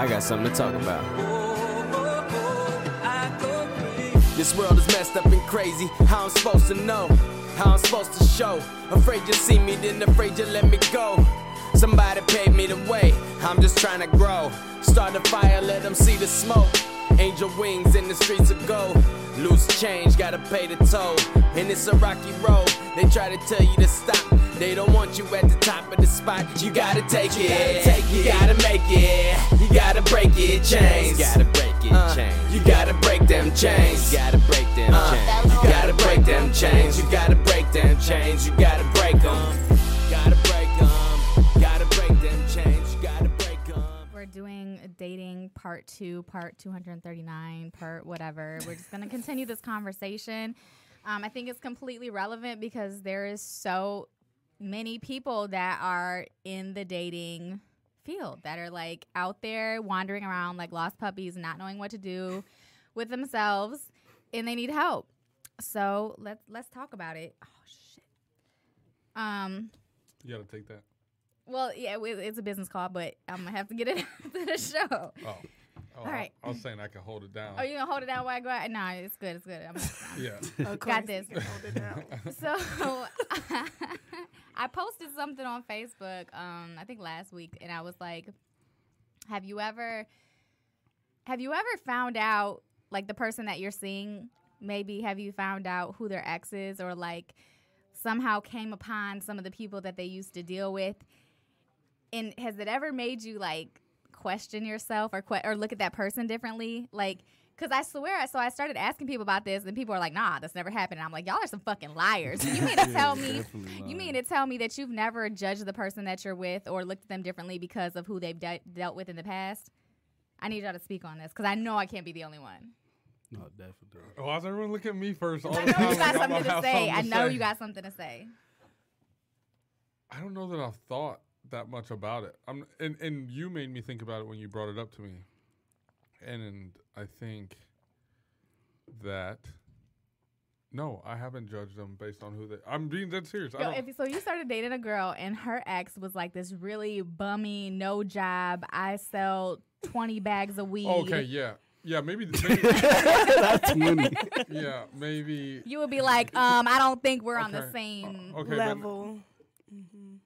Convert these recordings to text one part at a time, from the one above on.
I got something to talk about. This world is messed up and crazy. How I'm supposed to know? How I'm supposed to show? Afraid you see me, then afraid you let me go. Somebody paved me the way. I'm just trying to grow. Start a fire, let them see the smoke. Angel wings in the streets of gold. Loose change, gotta pay the toll. And it's a rocky road. They try to tell you to stop. They don't want you at the top of the spot. You gotta take it. Gotta take it. You gotta make it. You gotta break it. Chains. You gotta break it. Uh, chains. You gotta break them chains. You gotta break them uh, chains. You gotta break them chains. You gotta break them chains. You gotta break them. Gotta break them. Gotta break them chains. You gotta break them. We're doing dating part two, part 239, part whatever. We're just gonna continue this conversation. Um, I think it's completely relevant because there is so many people that are in the dating field that are like out there wandering around like lost puppies, not knowing what to do with themselves, and they need help. So let's let's talk about it. Oh shit. Um. You gotta take that. Well, yeah, it's a business call, but I'm gonna have to get it after the show. Oh. Oh, All right. I, I, was saying I can hold it down. Are you gonna hold it down while I go out? No, it's good. It's good. I'm, yeah. Got this. Hold it down. so I posted something on Facebook. Um, I think last week, and I was like, "Have you ever, have you ever found out like the person that you're seeing? Maybe have you found out who their ex is, or like somehow came upon some of the people that they used to deal with?" And has it ever made you like question yourself or que- or look at that person differently? Like, because I swear, so I started asking people about this, and people are like, "Nah, that's never happened." And I'm like, "Y'all are some fucking liars." You mean to tell me? You mean to tell me that you've never judged the person that you're with or looked at them differently because of who they've de- dealt with in the past? I need y'all to speak on this because I know I can't be the only one. No, definitely. Oh, why does everyone look at me first? All I know you got something to say. I know you got something to say. I don't know that I've thought that much about it. I'm and and you made me think about it when you brought it up to me, and I think that. No, I haven't judged them based on who they. I'm being dead serious. Yo, if, so you started dating a girl and her ex was like this really bummy, no job. I sell twenty bags a week. Okay, yeah, yeah, maybe. maybe That's money. Yeah, maybe. You would be like, um, I don't think we're okay. on the same uh, okay, level. Mm-hmm.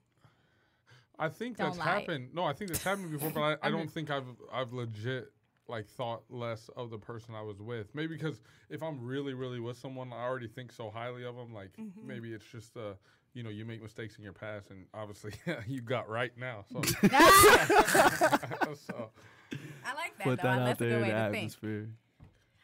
I think don't that's lie. happened. No, I think that's happened before, but I, I don't think I've I've legit like thought less of the person I was with. Maybe because if I'm really really with someone, I already think so highly of them. Like mm-hmm. maybe it's just uh you know you make mistakes in your past, and obviously you got right now. So, so I like that. Put though. that out there in the atmosphere. Think.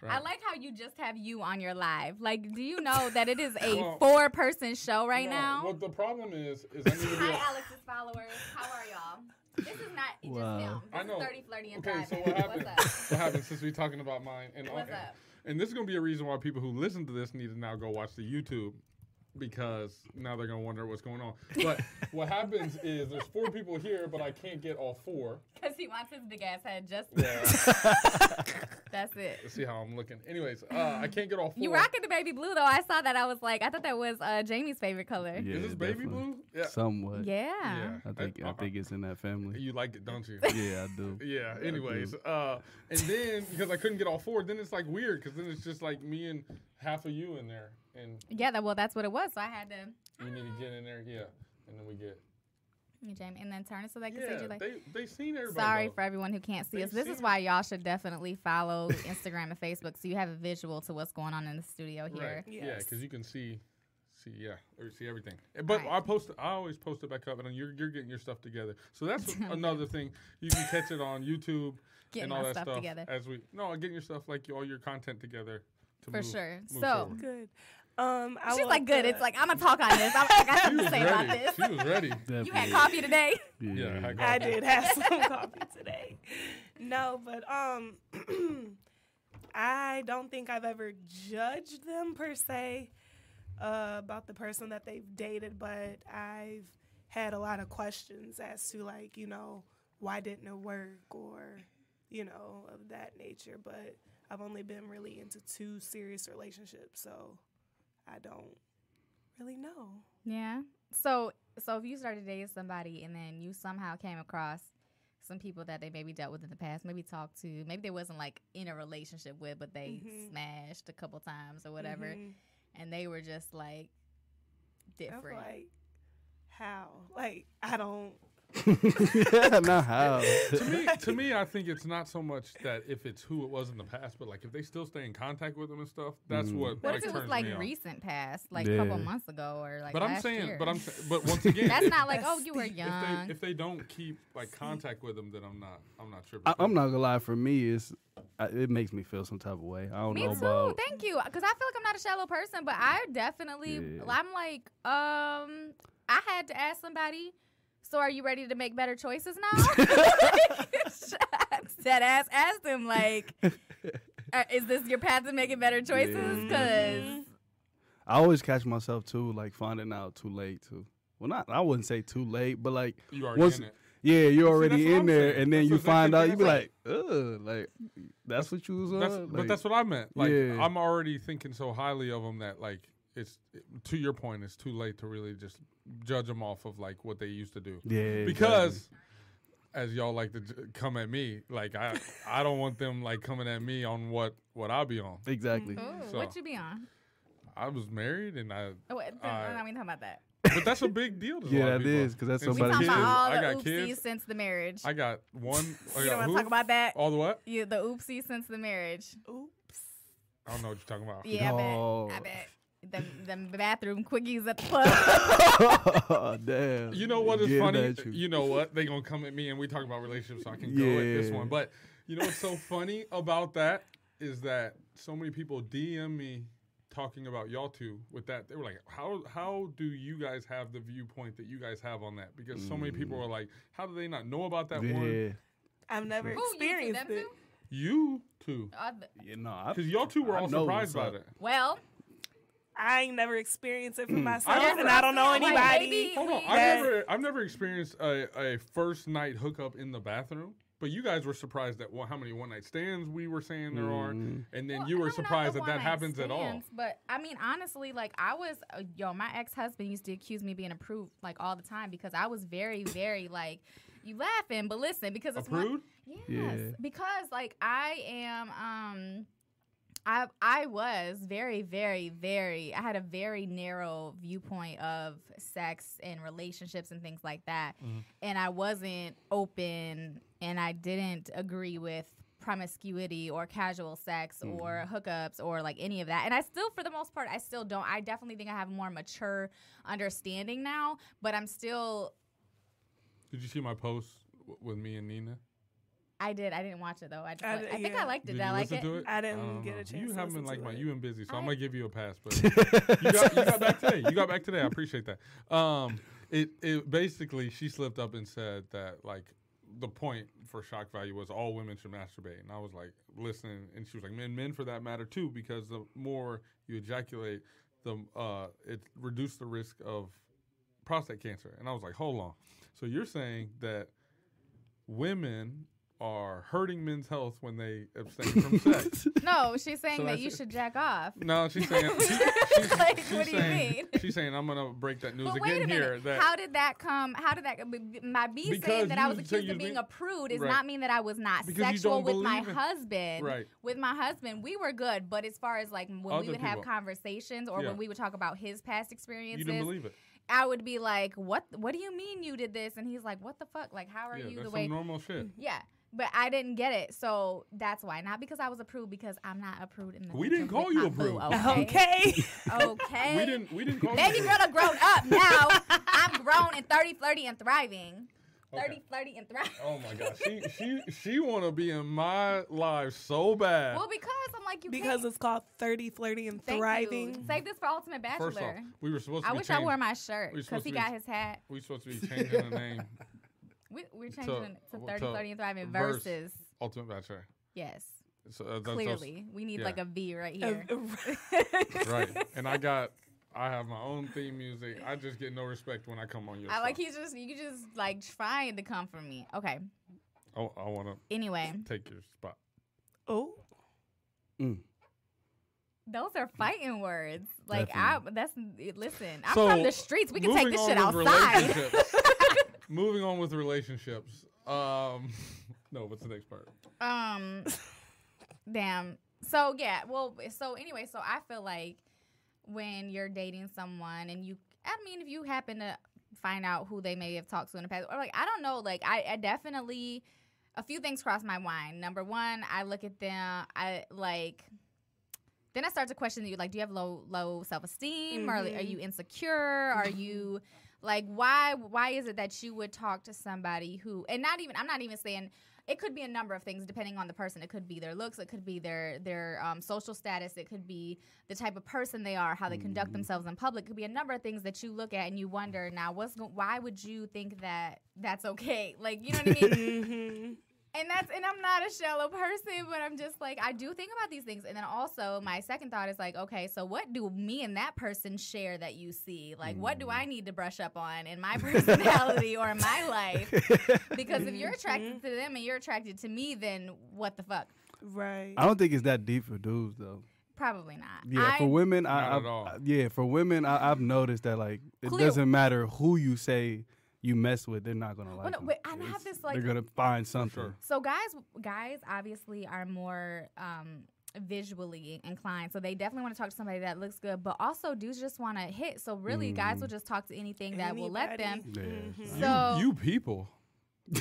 Right. I like how you just have you on your live. Like, do you know that it is a well, four person show right no, now? Well, the problem is, is I need to be Hi, Alex's followers. How are y'all? This is not wow. just him. This I know. 30, flirty, and Okay, so what happened? what happened since we talking about mine? And, What's up? And this is gonna be a reason why people who listen to this need to now go watch the YouTube because now they're gonna wonder what's going on. But what happens is there's four people here, but I can't get all four. Because he wants his big ass head just. Yeah. That's it. Let's see how I'm looking. Anyways, uh, I can't get all four. You rocking the baby blue though. I saw that. I was like, I thought that was uh, Jamie's favorite color. Yeah, is this baby blue? Yeah. Somewhat. Yeah. yeah. I think I, I, think it's in that family. You like it, don't you? yeah, I do. Yeah. Anyways, uh, and then because I couldn't get all four, then it's like weird because then it's just like me and half of you in there. And yeah, that, well, that's what it was. So I had to. You need to get in there, yeah, and then we get. Jamie, and then turn it so they can yeah, see you. Like, they they seen everybody. Sorry though. for everyone who can't see they us. This is why y'all should definitely follow Instagram and Facebook so you have a visual to what's going on in the studio here. Right. Yes. Yeah, because you can see, see, yeah, or see everything. But right. I post, I always post it back up, and you're you're getting your stuff together. So that's another thing. You can catch it on YouTube getting and all that stuff, stuff together. As we no, getting your stuff like all your content together. For move, sure. Move so forward. good. Um, I She's like, good. To... It's like I'm gonna talk on this. I'm, I got something to say ready. about this. She was ready. you had coffee today. Yeah, yeah I, I, did have some coffee today. No, but um, I don't think I've ever judged them per se uh, about the person that they've dated, but I've had a lot of questions as to like, you know, why didn't it work or, you know, of that nature. But I've only been really into two serious relationships, so I don't really know. Yeah. So so if you started dating somebody and then you somehow came across some people that they maybe dealt with in the past, maybe talked to, maybe they wasn't like in a relationship with, but they Mhm. smashed a couple times or whatever, Mhm. and they were just like different. like, how? Like, I don't. not how. to me, to me, I think it's not so much that if it's who it was in the past, but like if they still stay in contact with them and stuff, that's Mm. what What like if it was like me on. recent past, like a couple months ago or like But I'm last saying, year? but I'm, but once again, That's not like That's oh you were steep. if young. they if they don't keep like contact with them, then I'm not I'm not tripping. I, I'm not gonna lie. For me, it's I, it makes me feel some type of way. I don't Me know too. about. Thank you. Because I feel like I'm not a shallow person, but I definitely, Yeah. I'm like, um, I had to ask somebody. So are you ready to make better choices now? That ass asked him like, uh, is this your path to making better choices? Yeah. Because I always catch myself too, like finding out too late too. Well, not I wouldn't say too late, but like you already once- in it. yeah, you're already what in there, saying. and then That's you find out, you I'm be saying. like, ugh, like that's what you was on. That's, like, but that's what I meant. Like Yeah. I'm already thinking so highly of them that like it's to your point, it's too late to really just judge them off of like what they used to do. yeah, because as y'all like to j- come at me like i i don't want them like coming at me on what what i'll be on exactly. Ooh, So- what you be on? i was married and i Oh, wait, I- I don't mean talking about that. but that's a big deal to a Yeah, lot of that people. is, 'cause that's And We some talking kids- about all i the got oopsies kids since the marriage. i got one I you don't want who? to talk about that? all the what Yeah, the oopsies since the marriage. Oops. i don't know what you're talking about Yeah, No. I bet. I bet. Them, them bathroom quickies at the club. Damn. you know what is Getting funny you. you know what they gonna come at me and we talk about relationships so i can go at this one but you know what's so funny about that is that so many people dm me talking about y'all two with that they were like how how do you guys have the viewpoint that you guys have on that because so many people Mm. were like how do they not know about that yeah, one I've never Who, you two, experienced them it. two? you two Uh, th- yeah, no, because y'all two were I all surprised by that. well, I ain't never experienced it for myself, I never- and I don't know Like, anybody. maybe- hold on i've never i've never experienced a, a first night hookup in the bathroom but you guys were surprised at well, how many one night stands we were saying there are Mhm. and then well, you were surprised that that one-night happens at all But I mean, honestly, like I was, uh, yo, my ex husband used to accuse me of being approved like all the time because I was very, very like, you laughing, but listen, because it's one- Yes, Yeah. because like I am um I I was very very very I had a very narrow viewpoint of sex and relationships and things like that. Mhm. And I wasn't open and I didn't agree with promiscuity or casual sex or hookups or like any of that. And I still for the most part I still don't. I definitely think I have a more mature understanding now, but I'm still Did you see my post w- with me and Nina? I did. I didn't watch it though. I just I like, did- I think yeah. I liked it. Did Did I like it? to it? I didn't don't get a chance You haven't listen like to my it. you been busy, so I- I'm gonna give you a pass. But you got you got back today. You got back today. I appreciate that. Um, it it basically she slipped up and said that like the point for shock value was all women should masturbate, and I was like listening, and she was like men men for that matter too because the more you ejaculate, the uh it reduced the risk of prostate cancer, and I was like hold on. So you're saying that women are hurting men's health when they abstain from sex. No, she's saying So that that's you it. should jack off. No, she's saying she, she's, Like, she's what do you saying, mean? She's saying I'm gonna break that news But wait again a minute. here. That how did that come? How did that? b- My B Because saying that I you was accused you of being be- a prude does Right. not mean that I was not Because you sexual don't with my believe in- husband. right. With my husband, we were good. But as far as like when Other we would have people. conversations or Yeah. when we would talk about his past experiences, you didn't believe it. I would be like, "What? What do you mean you did this?" And he's like, "What the fuck? Like, how are Yeah, you that's the some way?" normal shit. Yeah. But I didn't get it, so that's why. Not because I was approved, because I'm not approved in the We didn't call you approved. a prude. Okay. Okay. We didn't. We didn't call Baby you. girl done grown up now. I'm grown and 30, flirty, and thriving. 30, Okay. flirty, and thriving. Oh my god, she she she want to be in my life so bad. Well, because I'm like, you because can't. it's called 30, flirty, and Thank thriving. You. Save this for Ultimate Bachelor. First off, Bachelor. we were supposed to. I be wish I wore my shirt because he be- got his hat. We supposed to be changing the name. We, we're changing it to to 30, flirty, and thriving verse. versus. Ultimate Bachelor. Yes. So, uh, that's also- Clearly. We need yeah. like a V right here. right. And I got. I have my own theme music. I just get no respect when I come on your I like he's just, you just like trying to come for me. Okay. I, I want to Anyway, take your spot. oh, Mm. those are fighting words. Like, I, that's, listen, I'm So, from the streets. We can take this shit outside. Relationships- moving on with relationships. Um, no. What's the next part? Um, damn. So yeah. Well. So anyway. So I feel like when you're dating someone and you, I mean, if you happen to find out who they may have talked to in the past, or like I don't know, like I, I definitely a few things cross my mind. Number one, I look at them, I like. Then I start to question you, like, do you have low low self esteem, mm-hmm. or are you insecure? Are you like why why is it that you would talk to somebody who and not even I'm not even saying it could be a number of things depending on the person. It could be their looks, it could be their their um, social status, it could be the type of person they are, how they conduct mm-hmm. themselves in public. It could be a number of things that you look at and you wonder now what's go- why would you think that that's okay? Like you know what I mean? And that's and I'm not a shallow person, but I'm just like I do think about these things. And then also my second thought is like, okay, so what do me and that person share that you see? Like, mm. what do I mm. need to brush up on in my personality or in my life? Because if you're attracted mm-hmm. to them and you're attracted to me, then what the fuck? Right. I don't think it's that deep for dudes though. Probably not. Yeah, I, for women, I, I, yeah, for women, I, have noticed that like it clear. doesn't matter who you say you mess with, they're not gonna like. Well, no, wait, I have this like they're gonna find something. So guys, guys obviously are more um, visually inclined, so they definitely want to talk to somebody that looks good. But also, dudes just want to hit. So really, mm. guys will just talk to anything that will let them. Yeah. Mm-hmm. So you, you people.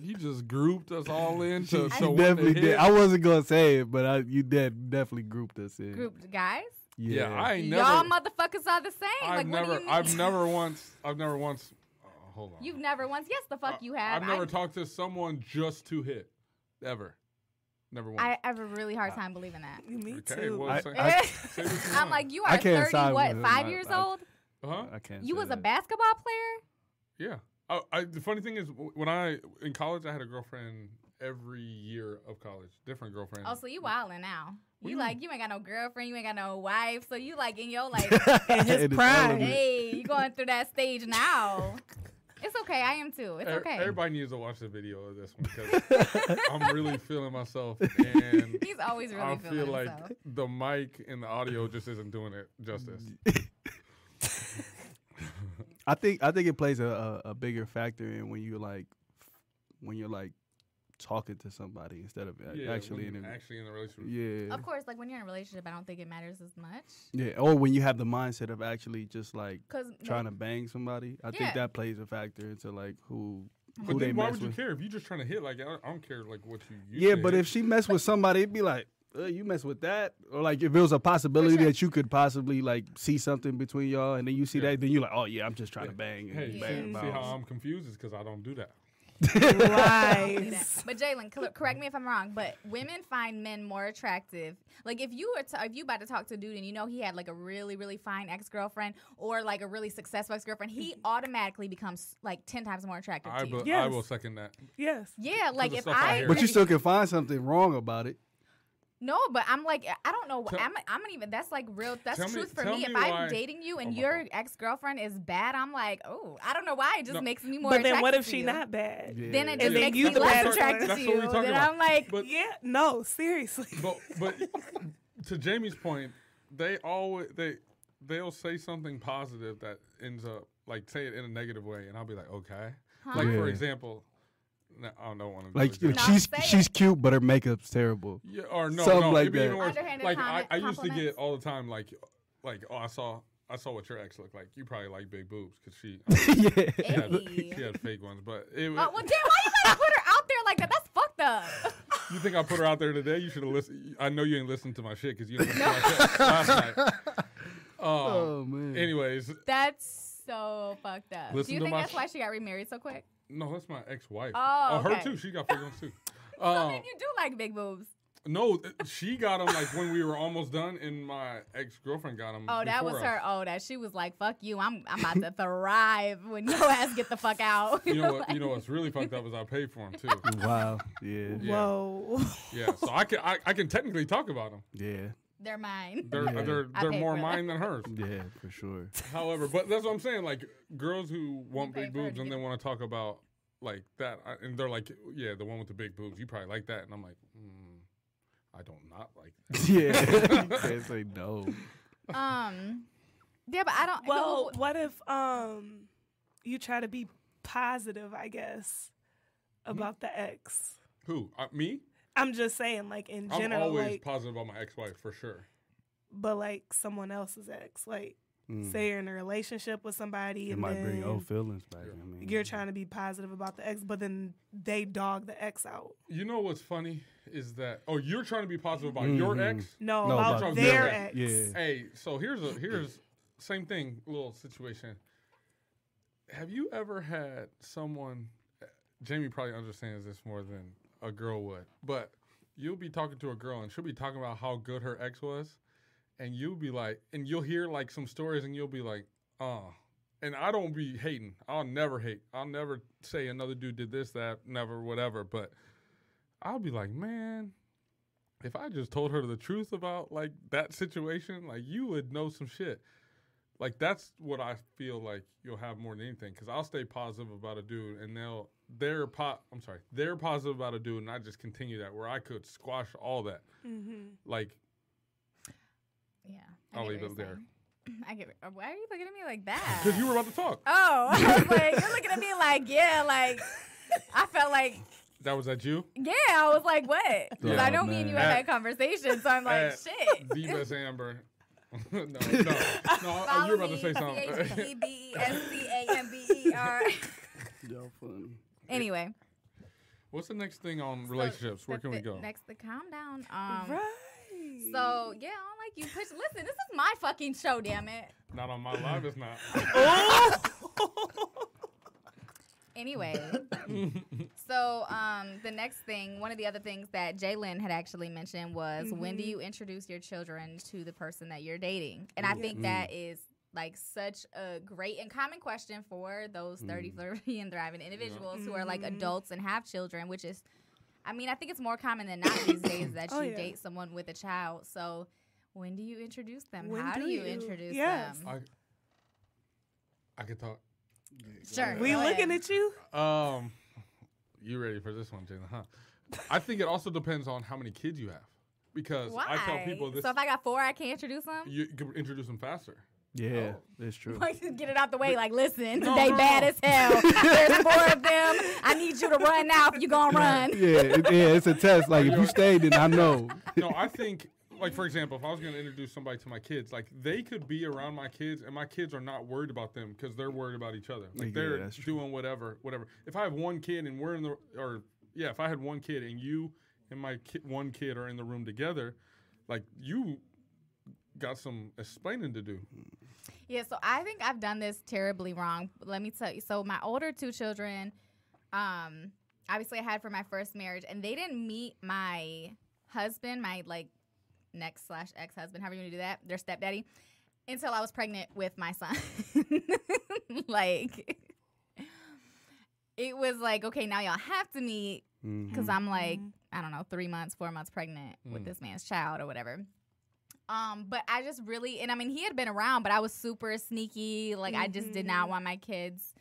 you just grouped us all into. So definitely did. I wasn't gonna say it, but I, you did definitely grouped us in. Grouped guys. Yeah, yeah I ain't never. Y'all motherfuckers are the same. I've like, never, I've never once, I've never once. Oh, hold on. You've never once. Yes, the fuck you have. I've never I, talked to someone just to hit, ever. Never once. I have a really hard uh, time believing that. Me okay, too. Well, I, say, I, say I'm like, you are thirty, what, five years I, old? huh? I can't. You was that. a basketball player. Yeah. Oh, I, the funny thing is, when I in college, I had a girlfriend every year of college, different girlfriend. Oh, so you wilding now? You like you ain't got no girlfriend, you ain't got no wife, so you like in your like in his prime. Hey, you going through that stage now? It's okay. I am too. It's er, okay. Everybody needs to watch the video of this one because I'm really feeling myself, and he's always really. Feeling I feel like himself. the mic and the audio just isn't doing it justice. I think I think it plays a, a, a bigger factor in when you like when you're like talking to somebody instead of yeah, actually in a, actually in a relationship. Yeah. Of course, like when you're in a relationship, I don't think it matters as much. Yeah, or when you have the mindset of actually just like trying to bang somebody, I yeah. think that plays a factor into like who. But who then why would you care if you're just trying to hit? Like I don't care like what you. Yeah, but hit. if she mess with somebody, it'd be like. Uh, you mess with that, or like if it was a possibility sure. that you could possibly like see something between y'all, and then you see yeah. that, then you're like, oh yeah, I'm just trying yeah. to bang. hey, bang see, see how I'm confused is because I don't do that right. but Jalen, correct me if I'm wrong, but women find men more attractive. Like if you were to, if you about to talk to a dude and you know he had like a really really fine ex girlfriend or like a really successful ex girlfriend, he automatically becomes like ten times more attractive I to you. yes. I will second that. Yes. Yeah, like if I, but you still can find something wrong about it. No, but I'm like I don't know. Tell, I'm, I'm not even. That's like real. That's truth me, for me. me. If I'm dating you oh and oh your ex girlfriend is bad, I'm like, oh, I don't know why. It just no. makes me more. But then what if she you. not bad? Yeah. Then it just makes me less attracted to you. Then I'm like, but, yeah, no, seriously. But but to Jamie's point, they always they they'll say something positive that ends up like say it in a negative way, and I'll be like, okay. Huh? Like yeah. for example, no, I don't want to. Like she's she's cute, but her makeup's terrible. Yeah, or no, Something no, like that. Worse. Like I, I used to get all the time, like, like oh, I saw I saw what your ex looked like. You probably like big boobs because she, yeah. she, had, she, had, fake ones. But it, oh, well, damn, why you gotta put her out there like that? That's fucked up. You think I put her out there today? You should have listened. I know you ain't listened to my shit because you didn't listen to my last night. Um, oh man. Anyways, that's so fucked up. Do you think that's sh- why she got remarried so quick? No, that's my ex-wife. Oh, oh okay. her too. She got big ones too. so uh, then you do like big boobs. No, she got them like when we were almost done, and my ex girlfriend got them. Oh, that was us. her. Oh, that she was like, "Fuck you, I'm I'm about to thrive when your ass get the fuck out." You know what? You know what's really fucked up is I paid for them too. Wow. Yeah. yeah. Whoa. Yeah. So I can I, I can technically talk about them. Yeah. They're mine. They're yeah. they're, they're more mine than hers. Yeah, for sure. However, but that's what I'm saying. Like girls who want big boobs and then want to talk about like that, and they're like, yeah, the one with the big boobs. You probably like that, and I'm like, mm, I don't not like that. yeah, you can't say no. Um, yeah, but I don't. Well, what if um, you try to be positive, I guess, about the ex. Who? Uh, me? I'm just saying, like in general, I'm always like, positive about my ex-wife for sure. but like someone else's ex, like Mm. say you're in a relationship with somebody, It and might then bring old feelings back. I mean, you're trying to be positive about the ex, but then they dog the ex out. You know what's funny is that oh, you're trying to be positive about your Mhm. ex. No, No, about, about their their ex. Yeah. Hey, so here's a here's same thing, little situation. Have you ever had someone? Jamie probably understands this more than a girl would, but you'll be talking to a girl and she'll be talking about how good her ex was, and you'll be like, and you'll hear like some stories, and you'll be like, oh. And I don't be hating. I'll never hate. I'll never say another dude did this, that, never, whatever. But I'll be like, man, if I just told her the truth about like that situation, like you would know some shit. Like that's what I feel like you'll have more than anything because I'll stay positive about a dude and they'll they're po- I'm sorry they're positive about a dude and I just continue that where I could squash all that. Mm-hmm. Like Yeah. I I'll leave it there. saying. I get. Why are you looking at me like that? because you were about to talk. Oh, I was like, you're looking at me like, yeah, like. I felt like, That was at you. yeah, I was like, what? Because Yeah, I know me and you had that conversation, so I'm like, At shit. The best Amber. no, no, no. You were about to say something. C-H-E-B-E-S-C-A-M-B-E-R. Yo, funny. Anyway. What's the next thing on relationships? Where the- can we go? Next, the calm down. Um, right. So yeah, I don't like you push. Listen, this is my fucking show, damn it. Not on my live. It's not. Anyway, so um, the next thing, one of the other things that Jalen had actually mentioned was when do mm-hmm. you introduce your children to the person that you're dating? And I think mm. that is like such a great and common question for those 30, mm. 30 and thriving individuals who are like mm-hmm. adults and have children, which is, I mean, I think it's more common than not these days that Oh, you yeah. date someone with a child. So when do you introduce them? When How do, do you, you? introduce Yes. them? I I could talk. Sure. we go looking ahead. at you? Um, you ready for this one, Jalen? Huh? I think it also depends on how many kids you have, because Why? I tell people this. so if I got four, I can't introduce them. you can introduce them faster. Yeah, that's true. Like, just get it out the way. Like, listen, No, they no, bad no. as hell. There's four of them. I need you to run now if you gonna run. yeah, it, yeah, it's a test. Like if you stay, then I know. No, I think, like for example, if I was going to introduce somebody to my kids, like they could be around my kids, and my kids are not worried about them because they're worried about each other. Like Yeah, they're that's true. doing whatever, whatever. If I have one kid and we're in the, or yeah, if I had one kid and you and my ki- one kid are in the room together, like you got some explaining to do. Yeah, so I think I've done this terribly wrong. Let me tell you. So my older two children, um, obviously I had for my first marriage, and they didn't meet my husband, my like next slash ex husband, however you want to do that, their stepdaddy, until I was pregnant with my son. like it was like, okay, now y'all have to meet because I'm like, I don't know, three months, four months pregnant with Mm. this man's child or whatever. Um, but I just really, and I mean, he had been around, but I was super sneaky. Like, I just did not Mhm. want my kids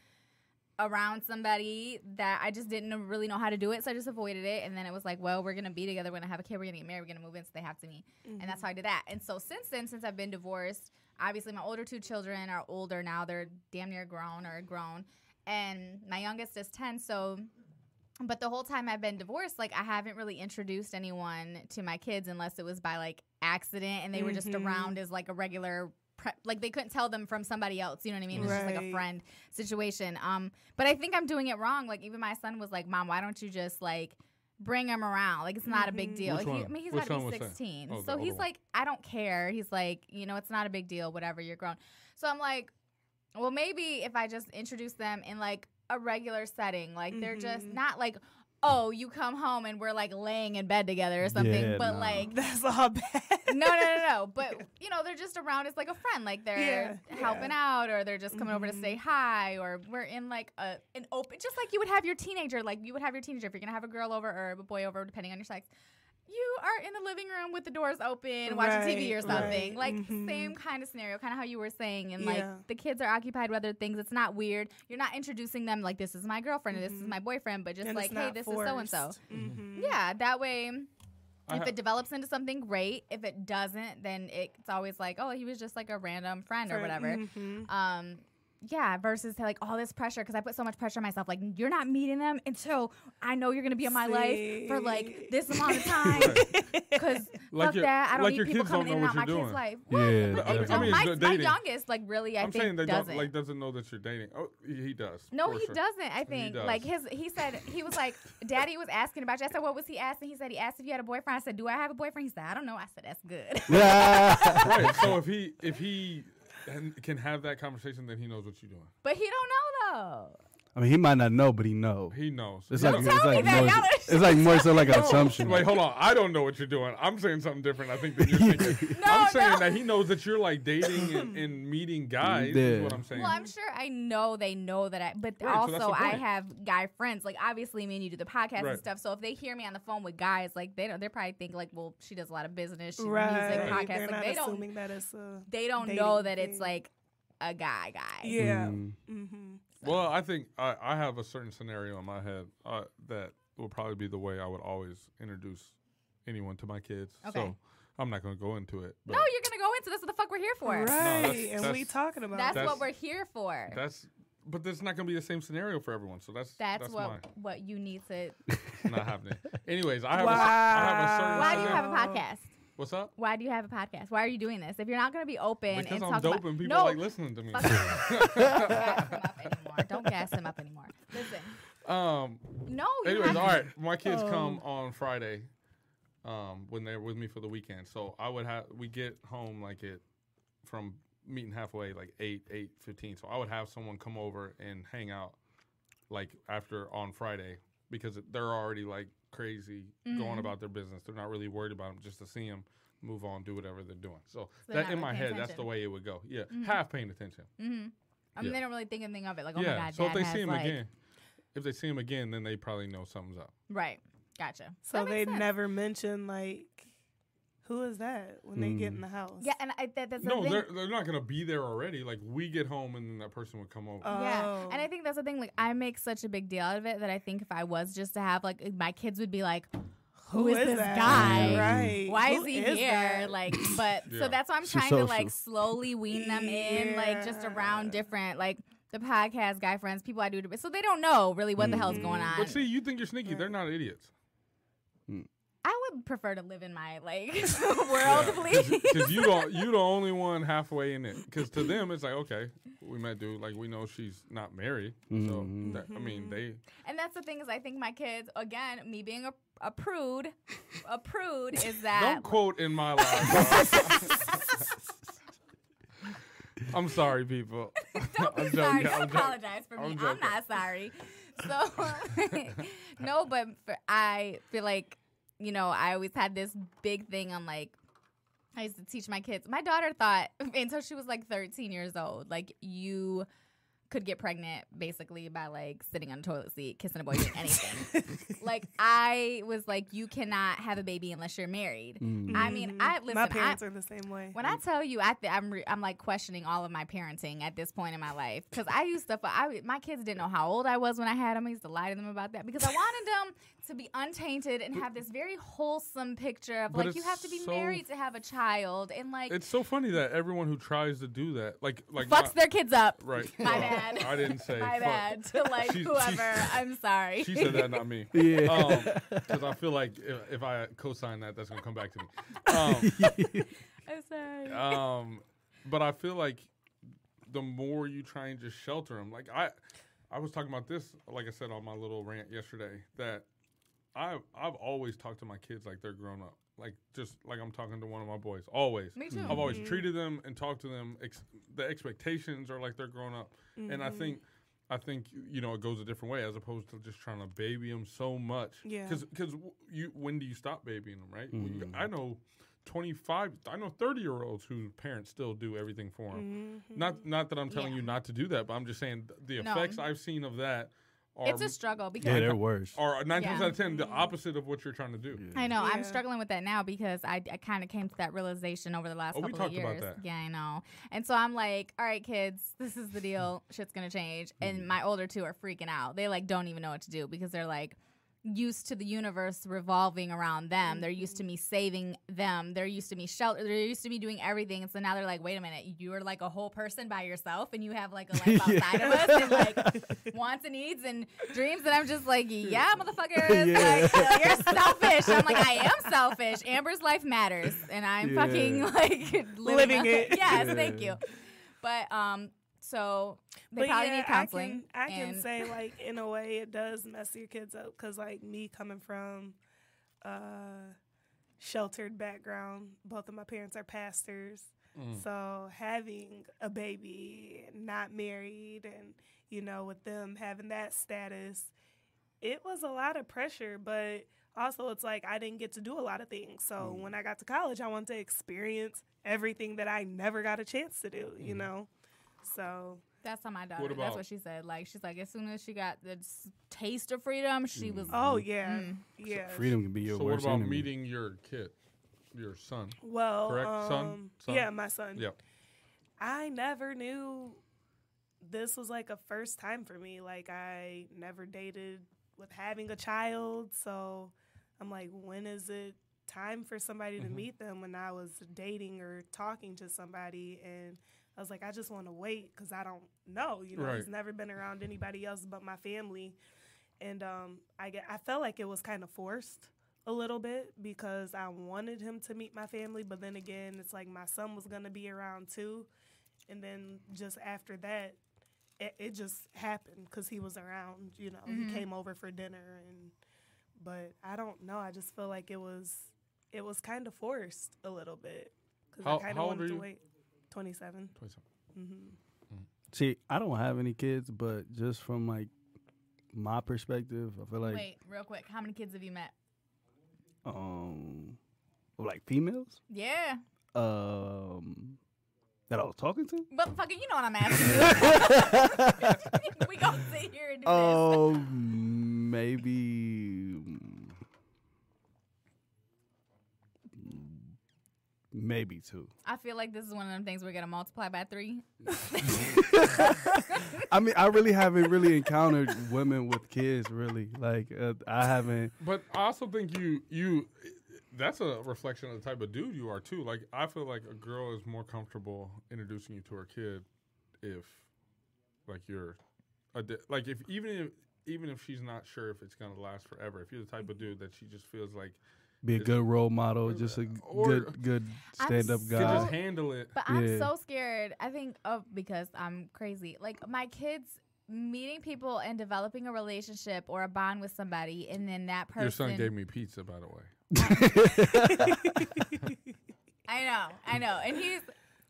around somebody that I just didn't really know how to do it. So I just avoided it. And then it was like, well, we're to be together. We're to have a kid. We're to get married. We're to move in. So they have to meet. And that's how I did that. And so since then, since I've been divorced, obviously my older two children are older now. They're damn near grown or grown. And my youngest is 10. So but the whole time I've been divorced, like I haven't really introduced anyone to my kids unless it was by like accident and they were just Mhm. around as like a regular pre- like they couldn't tell them from somebody else, you know what I mean? It's just like a friend situation. Um but I think I'm doing it wrong. Like even my son was like, "Mom, why don't you just like bring him around? Like it's not a big Mhm. deal." Which He- one? I mean, he's Which got to be 16. Oh, so he's one. like, "I don't care." He's like, "You know, it's not a big deal, whatever, you're grown." So I'm like, well, maybe if I just introduce them in like a regular setting, like they're just Mhm. not like, oh, you come home and we're like laying in bed together or something, Yeah, but nah. like. That's all bad. No, no, no, no. But you know, they're just around as like a friend, like they're Yeah, helping yeah. out, or they're just coming over to Mhm. say hi, or we're in like a an open, just like you would have your teenager, like you would have your teenager if you're gonna have a girl over or a boy over, depending on your sex. You are in the living room with the doors open, watching TV or something. right. Like Mhm. same kind of scenario, kind of how you were saying, and Yeah. like the kids are occupied with other things. It's not weird. You're not introducing them like this is my girlfriend or this is Mhm. my boyfriend, but just And like, hey, not this is so and so. Mhm. Yeah, that way if it develops into something great if it doesn't then it's always like oh he was just like a random friend or For- whatever mhm. um yeah, versus like all this pressure because I put so much pressure on myself. Like you're not meeting them until I know you're gonna be in my life for like this amount of time. Because Like fuck your- that, I don't like need your people kids don't coming in know and what out my you're kid's doing. life. Yeah, What? yeah. But they I don't. mean, my, the my dating. youngest, like really, I I'm think saying they doesn't. don't like doesn't know that you're dating. Oh, he, he does. No, for he sure. doesn't. I think does. like his. He said he was like, "Daddy was asking about you." I said, "What was he asking?" He said he asked if you had a boyfriend. I said, "Do I have a boyfriend?" He said, "I don't know." I said, "That's good." Yeah. right. So if he if he can- can have that conversation, then he knows what you're doing. but he don't know though. I mean, he might not know, but he know. He knows. It's He like, knows. it's me like, that. more, it's like more so like an assumption. Wait, hold on. I don't know what you're doing. I'm saying something different. I think that you're thinking. No, I'm saying no. that he knows that you're like dating and, and meeting guys. Is what I'm saying. Well, I'm sure I know they know that I, but Right, also the I have guy friends. Like obviously, me and you do the podcast Right. and stuff. So if they hear me on the phone with guys, like they don't, they probably think like, well, she does a lot of business, she Right. music, podcast. They're Like not they don't, assuming that it's a they don't know that it's like a guy, guy. yeah. Mm. Mm-hmm. Well, I think I, I have a certain scenario in my head uh, that will probably be the way I would always introduce anyone to my kids. Okay. So I'm not going to go into it. But No, you're gonna go into this. What the fuck we're here for? Right. that's- and we talking about That's, that. what we're here for. That's but that's not going to be the same scenario for everyone. So that's That's, that's what mine. what you need to. not happening. Anyways, I have a, I have a certain. Why do you have a podcast? What's up? Why do you have a podcast? Why are you doing this? If you're not gonna be open Because and I'm talk dope about and people no, like listening to me. Don't gas him up anymore. Don't gas him up anymore. Listen, um. no. You Anyways, have all right. My kids Oh. come on Friday, um, when they're with me for the weekend. So I would have we get home like it from meeting halfway like eight eight fifteen. So I would have someone come over and hang out like after on Friday because they're already like crazy Mm-hmm. going about their business. They're not really worried about them. Just to see them move on, do whatever they're doing. So, So they're that in my head, paying that's the way it would go. Yeah, half paying attention. Mm-hmm. I mean, Yeah. they don't really think anything of it. Like, oh yeah. my god, so if they has see him like, again, if they see him again, then they probably know something's up. right? Gotcha. So they sense. never mention like who is that when they get Mm. in the house? Yeah, and I, that, that's the No, thing. they're they're not gonna be there already. Like we get home and then that person would come over. Yeah, Oh. and I think that's the thing. Like, I make such a big deal out of it that I think if I was just to have like my kids would be like, "Who is, this that? guy? Right. Why Who is he is here?" that? Like, but Yeah. so that's why I'm She's trying to social. like slowly wean them in, like just around different like the podcast guy friends, people I do, so they don't know really what the hell's Mm-hmm. going on. But see, you think you're sneaky. They're not idiots. I would prefer to live in my like world, please. Because you don't you the only one halfway in it. Because to them it's like okay, we met dude. Like we know she's not married. So Mhm. that, I mean they. And that's the thing is, I think my kids, again, me being a, a prude, a prude is that Don't quote in my life. I'm sorry, people. Don't be I'm sorry. joking, Don't I'm joking. apologize for me. I'm I'm, not sorry. So, no, but for, I feel like, you know, I always had this big thing on like, I used to teach my kids. My daughter thought until she was like 13 years old, like you could get pregnant basically by like sitting on a toilet seat, kissing a boy, doing anything. like I was like, you cannot have a baby unless you're married. Mm. I mean, I listen. my I, parents are the same way. when I tell you, I th- I'm re- I'm like questioning all of my parenting at this point in my life because I used to. I my kids didn't know how old I was when I had them. I used to lie to them about that because I wanted them to be untainted and have this very wholesome picture of like you have to be so- married to have a child and like It's so funny that everyone who tries to do that, like like fucks my- their kids up. right. My well, bad. I didn't say. My fuck. bad to like She- she- whoever. I'm sorry. She said that, not me. Yeah. Because I feel like if, if I co-sign that, that's gonna come back to me. Um, I'm sorry. um, but I feel like the more you try and just shelter them, like I, I was talking about this, like I said on my little rant yesterday, that I I've always talked to my kids like they're grown up, like just like I'm talking to one of my boys, always. Me too. I've always mm-hmm. treated them and talked to them. Ex- the expectations are like they're grown up, and I think. Mm-hmm. I think you know it goes a different way as opposed to just trying to baby them so much. Yeah. Because you when do you stop babying them, right? Mm-hmm. I know twenty five, I know thirty year olds whose parents still do everything for them. Not not that I'm telling Yeah. you not to do that, but I'm just saying th- the No. effects I've seen of that are it's a struggle because Yeah, they're worse. Or nine times Yeah. out of ten the mm. opposite of what you're trying to do. I know. I'm struggling with that now because I, I kind of came to that realization over the last Oh, we couple of talked about years. that. Yeah, I know. And so I'm like, all right, kids, this is the deal. Shit's gonna change. And mm. my older two are freaking out. They like don't even know what to do because they're like, used to the universe revolving around them. They're used to me saving them. They're used to me shelter. They're used to me doing everything. And so now they're like, wait a minute, you're like a whole person by yourself, and you have like a life outside of us, and like wants and needs and dreams. And I'm just like, yeah, motherfucker. yeah. like you're selfish. I'm like, I am selfish. Amber's life matters, and I'm yeah. fucking like living, living it. Yes, yeah. thank you. But um, so they but probably yeah, need counseling. I can, I can say like in a way it does mess your kids up because like me coming from a sheltered background, both of my parents are pastors. Mm. So having a baby, not married, and you know with them having that status, it was a lot of pressure. But also, it's like I didn't get to do a lot of things. So mm. when I got to college, I wanted to experience everything that I never got a chance to do. Mm. You know. So that's how my daughter. What that's what she said. Like she's like, as soon as she got the taste of freedom, she mm. was. Oh yeah, mm. yeah. So freedom can be your. So what about enemy. meeting your kid, your son? Well, correct, um, son? son? Yeah, my son. Yep. I never knew this was like a first time for me. Like I never dated with having a child, so I'm like, when is it time for somebody mm-hmm. to meet them? When I was dating or talking to somebody and I was like, I just want to wait because I don't know. You know, right. he's never been around anybody else but my family, and um, I get, I felt like it was kind of forced a little bit because I wanted him to meet my family, but then again, it's like my son was gonna be around too, and then just after that, it, it just happened because he was around. You know, mm-hmm. he came over for dinner, and but I don't know. I just feel like it was it was kind of forced a little bit because I kind of wanted to wait. 27. 27. Mm-hmm. Mm. See, I don't have any kids, but just from like my perspective, I feel like. Wait, real quick. How many kids have you met? Um, like females? Yeah. Um, that I was talking to? But fucking, you know what I'm asking you. we gonna sit here and do oh, this. maybe Maybe two. I feel like this is one of them things we're gonna multiply by three. I mean, I really haven't really encountered women with kids. Really, like uh, I haven't. But I also think you you that's a reflection of the type of dude you are too. Like I feel like a girl is more comfortable introducing you to her kid if like you're a di- like if even if even if she's not sure if it's gonna last forever. If you're the type of dude that she just feels like be a good role model, just a good good stand up guy. just handle it. But I'm yeah. so scared. I think of because I'm crazy. Like my kids meeting people and developing a relationship or a bond with somebody, and then that person. Your son gave me pizza, by the way. I know, I know, and he's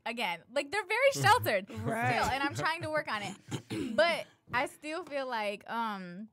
again like they're very sheltered right. still, and I'm trying to work on it, but I still feel like um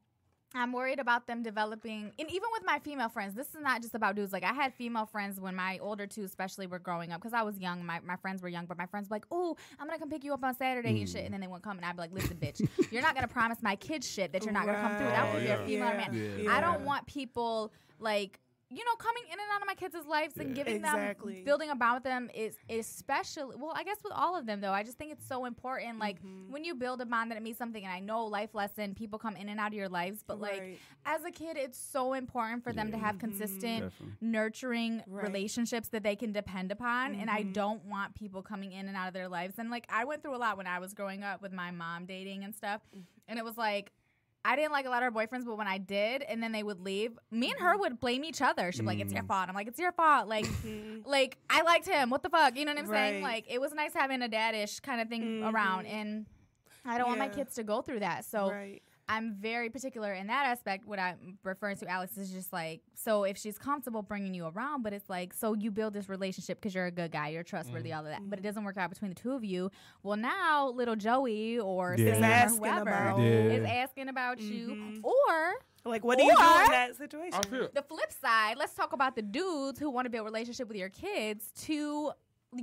I'm worried about them developing, and even with my female friends, this is not just about dudes. Like I had female friends when my older two, especially, were growing up because I was young. My, my friends were young, but my friends were like, "Oh, I'm gonna come pick you up on Saturday mm. and shit," and then they wouldn't come, and I'd be like, "Listen, bitch, you're not gonna promise my kids shit that you're not gonna come through. That would be a female yeah. man. Yeah. I don't want people like you know, coming in and out of my kids' lives yeah. and giving exactly. them, building about them is especially, well, I guess with all of them though, I just think it's so important. Like mm-hmm. when you build a bond that it means something, and I know life lesson, people come in and out of your lives, but right. like as a kid, it's so important for yeah. them to have mm-hmm. consistent, Definitely. nurturing right. relationships that they can depend upon. Mm-hmm. And I mm-hmm. don't want people coming in and out of their lives. And like I went through a lot when I was growing up with my mom dating and stuff. Mm. And it was like, I didn't like a lot of her boyfriends, but when I did, and then they would leave, me and her mm-hmm. would blame each other. She'd be like, "It's your mm. fault." I'm like, "It's your fault." Like, mm-hmm. like I liked him. What the fuck? You know what I'm right. saying? Like, it was nice having a dadish kind of thing mm-hmm. around, and I don't want my kids to go through that. So right. I'm very particular in that aspect. What I'm referring to, Alex, is just like, so if she's comfortable bringing you around, but it's like, so you build this relationship because you're a good guy, you're trustworthy, mm all of that, but it doesn't work out between the two of you. Well, now little Joey or yeah. Sam or whoever about, yeah. is asking about mm-hmm. you, or like, what do you do in that situation? The flip side, let's talk about the dudes who want to build a relationship with your kids to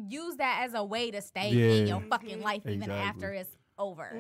use that as a way to stay yeah. in your fucking life, even exactly. after it's over.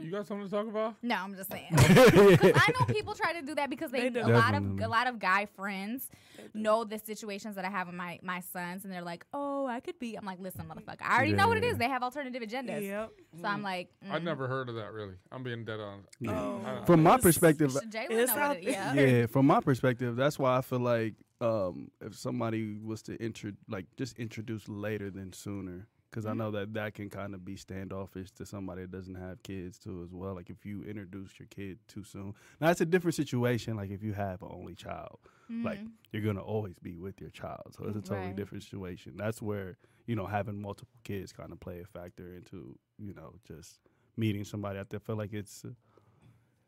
You got something to talk about? No, I'm just saying. I know people try to do that because they, They a do. lot of a lot of guy friends know the situations that I have with my my sons, and they're like, "Oh, I could be." I'm like, "Listen, motherfucker, I already know what it is. They have alternative agendas." Yep. So I'm like, I mm. never heard of that really. I'm being dead on. Oh. From my perspective, It's know what it, yeah. yeah, from my perspective, that's why I feel like um, if somebody was to intro, like just introduce later than sooner, because I mm-hmm. know that that can kind of be standoffish to somebody that doesn't have kids too as well. Like if you introduce your kid too soon, now it's a different situation. Like if you have an only child, like mm-hmm. you're gonna always be with your child, so it's a totally Right. different situation. That's where you know having multiple kids kind of play a factor into you know just meeting somebody. I feel like it's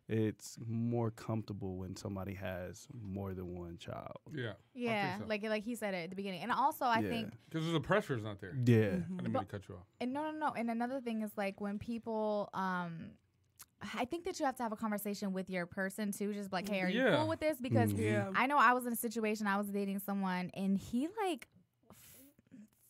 it's more comfortable when somebody has more than one child. yeah. Yeah, so. like like he said it at the beginning, and also I Yeah. think Because the pressure is not there. Yeah. I didn't mean to cut you off. And no, no, no. And another thing is like when people, um, I think that you have to have a conversation with your person too. Just like, hey, are you Yeah. cool with this? Because Mhm. Yeah. I know I was in a situation. I was dating someone, and he like.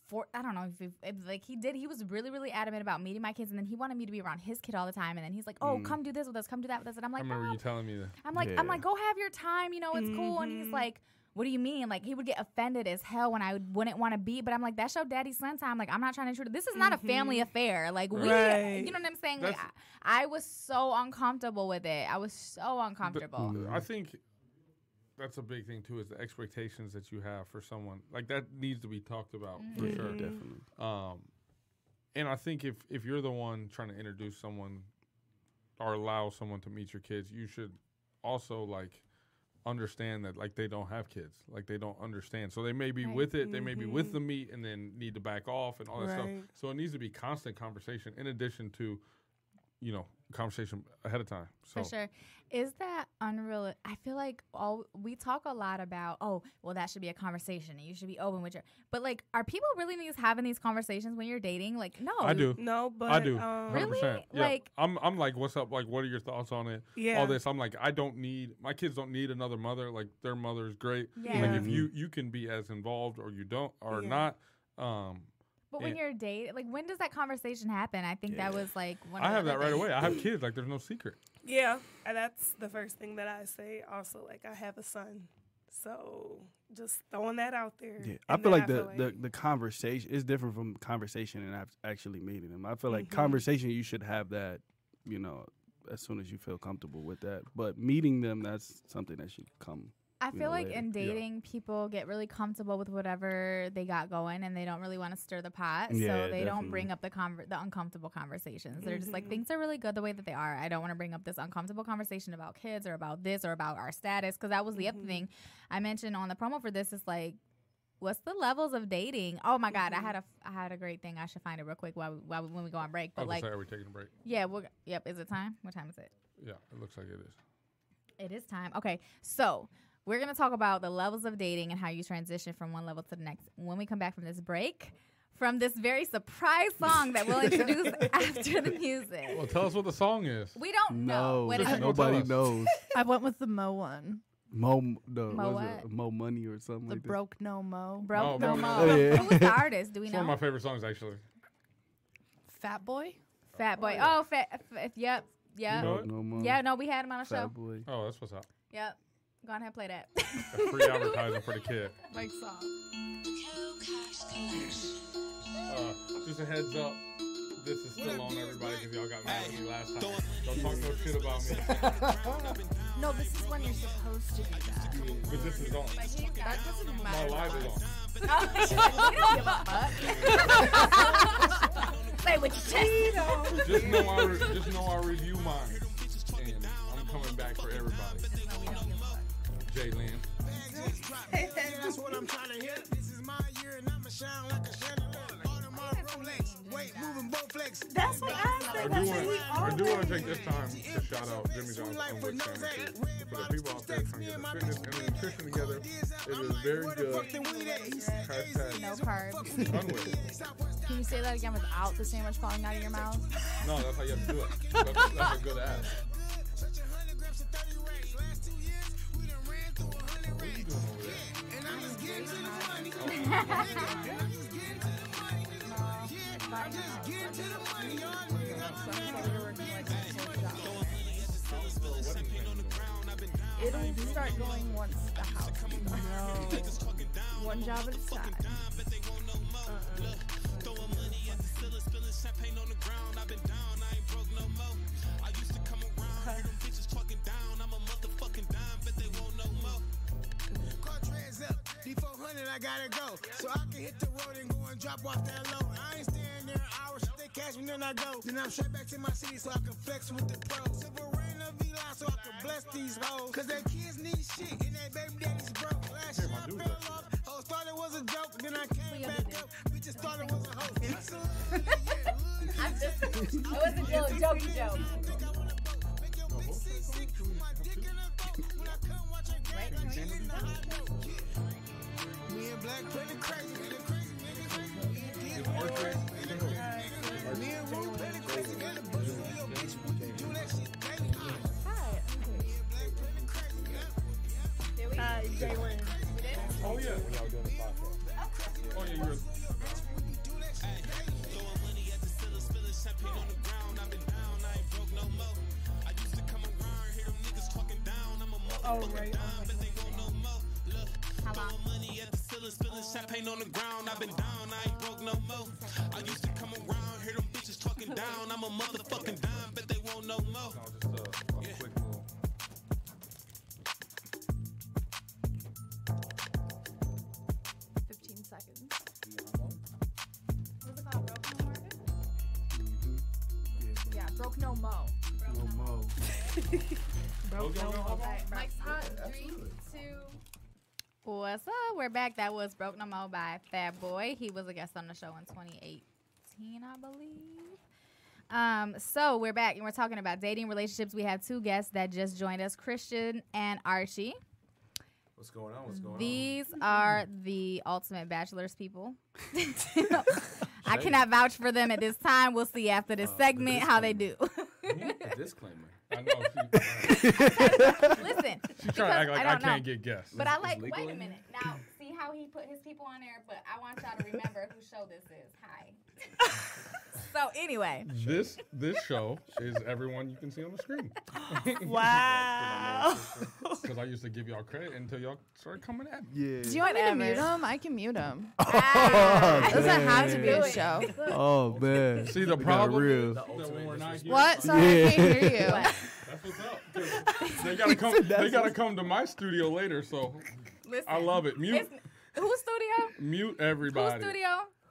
F- For I don't know if, he, if like he did he was really really adamant about meeting my kids and then he wanted me to be around his kid all the time and then he's like oh Mm. come do this with us come do that with us and I'm like, I like remember "Mom, you telling me that. I'm like, I'm like, go have your time, you know, it's cool. And he's Mhm. like, what do you mean? Like, he would get offended as hell when I would- wouldn't want to be. But I'm like, that's your daddy's son time. Like, I'm not trying to intrude. This is not a family affair. Like, we, Right. you know what I'm saying? Like, I, I was so uncomfortable with it. I was so uncomfortable. I think that's a big thing too is the expectations that you have for someone. Like that needs to be talked about Mm-hmm. for yeah, sure. definitely. Um, and I think if if you're the one trying to introduce someone or allow someone to meet your kids, you should also like understand that like they don't have kids, like they don't understand. So they may be Right. with it, they may be with the meet, and then need to back off and all that Right. stuff. So it needs to be constant conversation in addition to, you know, conversation ahead of time. So For sure. Is that unreal? I feel like all we talk a lot about, oh, well, that should be a conversation and you should be open with your. But like, are people really these having these conversations when you're dating? Like, no. I do. No, but I do. Um, Really? Yeah. Like- I'm I'm like, what's up? Like, what are your thoughts on it? Yeah. All this. I'm like, I don't need my kids don't need another mother. Like their mother is great. Yeah. Like if you you can be as involved or you don't or Yeah. not. Um, But when and- you're dating, like, when does that conversation happen? I think that was like one. I of have that right things. away. I have kids. Like there's no secret. Yeah, and that's the first thing that I say. Also, like I have a son, so just throwing that out there. Yeah, I feel then like the, the the conversation is different from conversation and act- actually meeting them. I feel like Mhm. conversation you should have that, you know, as soon as you feel comfortable with that. But meeting them, that's something that should come. I feel know, like later. in Yeah. dating, people get really comfortable with whatever they got going, and they don't really want to stir the pot. Yeah, so they don't bring up the conver- the uncomfortable conversations. They're just like Mhm. things are really good the way that they are. I don't want to bring up this uncomfortable conversation about kids or about this or about our status because that was the other Mhm. thing I mentioned on the promo for this. Is like. What's the levels of dating? Oh my God, I had a I had a great thing. I should find it real quick while, we, while we, when we go on break. I But was like, like, are we taking a break? yeah, we're yep. Is it time? What time is it? Yeah, it looks like it is. It is time. Okay, so we're gonna talk about the levels of dating and how you transition from one level to the next. When we come back from this break, from this very surprise song that we'll introduce after the music. Well, tell us what the song is. We don't know No, what is Just it. nobody Tell knows. I went with the Mo one. Mo, the, Mo what is it? what? Mo money or something The like that. broke no Mo. Broke Oh, no Mo- mo. Oh, yeah. Who's the artist? Do we It's one of my favorite songs actually. Fat Boy. Fat Boy. Oh, fat. F- yep. You Yep. know Mo, it? no mo. Yeah. No, we had him on a show. Fat boy. Oh, that's what's up. Yep. Go ahead and play that. A free advertising for the kid. Mike Soft. Uh, just a heads up. This is still on everybody because y'all got mad at me last time. Don't talk no shit about me. No, this is when you're supposed to do that. But this is on. That doesn't My matter. live is on. we don't give a fuck. Say what you chest. Just know I re- just know I review mine, and I'm coming back for everybody. Jay Lynn. That's what I'm trying to hear. This is my year and I'ma shine like a chandelier. Audemars Rolex, weight moving Bowflex. That's what I I said. do That's want what we I do want to take this always time to shout out Jimmy John's Unwich Family too. For the people out there trying to get the fitness and the nutrition together, it is very good. Hashtag No carbs. Unwich. Can you say that again without the sandwich falling out of your mouth? No, that's how you have to do it. That's, that's a good ad. And I'm just getting to the money. I'm just getting to the money. Yeah, I'm just getting to the money, y'all. It'll start going once the house. No. One job at a time. Uh-uh. D400, I gotta go. So I can hit the road and go and drop off that low. I ain't staying there hours, they catch me, then I go. Then I'm straight back to my city so I can flex with the pros. Silver rain of V so I can bless these hoes. Cause their kids need shit and their baby daddy's broke. Last year I fell off, hoes thought it was a joke, then I came back up. Bitches thought it was a hoax. It's a hood, yeah, hood, I'm just, it was a little jokey joke. Think I wanna boat. Make your bitch sick, sick. Put my dick in a boat. When I come watch her gang, I get in the hot boat. Yeah. Me and Black play the crazy, nigga crazy, nigga crazy. Me and Diaz, nigga crazy, nigga crazy. Me and Wu play the crazy, nigga bust on your bitch. We can do that shit daily. Uh, Hi. Me and Black play the crazy, yeah. Hi, Jalen. Oh yeah. Oh yeah, you're. Oh, right. How long? Champagne on the ground, I've been down, I ain't broke no more. I used to come around, hear them bitches talking down. I'm a motherfucking dime, but they won't know more. No, just a, a quick little. Fifteen seconds. What's it called? Broken Market? Yeah, broke no mo. No mo. Broke no mo. Alright, Mike's hot. Three, two. What's up? We're back. That was Broke No Mo by Fat Boy. He was a guest on the show in 2018, I believe. Um, so we're back and we're talking about dating relationships. We have two guests that just joined us, Christian and Archie. What's going on? What's going on? These are the ultimate bachelors people. I cannot vouch for them at this time. We'll see after this Uh, the segment how they do. on? A disclaimer. I know. She, Listen, she's trying to act like I I, don't know. can't get guests. But I like. Wait a minute. Now, see how he put his people on there. But I want y'all to remember whose show this is. Hi. so anyway, this this show is everyone you can see on the screen. Wow. Because I used to give y'all credit until y'all started coming at me. Yeah. Do you want me to mute him? I can mute him. Ah. Doesn't have to be a show. Oh man. See, the problem real. is that when we're not here, What? Sorry, I can't hear you. What? That's what's up. 'cause They gotta come. They gotta come to my studio later. So listen. I love it. Mute, It's, whose studio? mute Whose everybody. studio?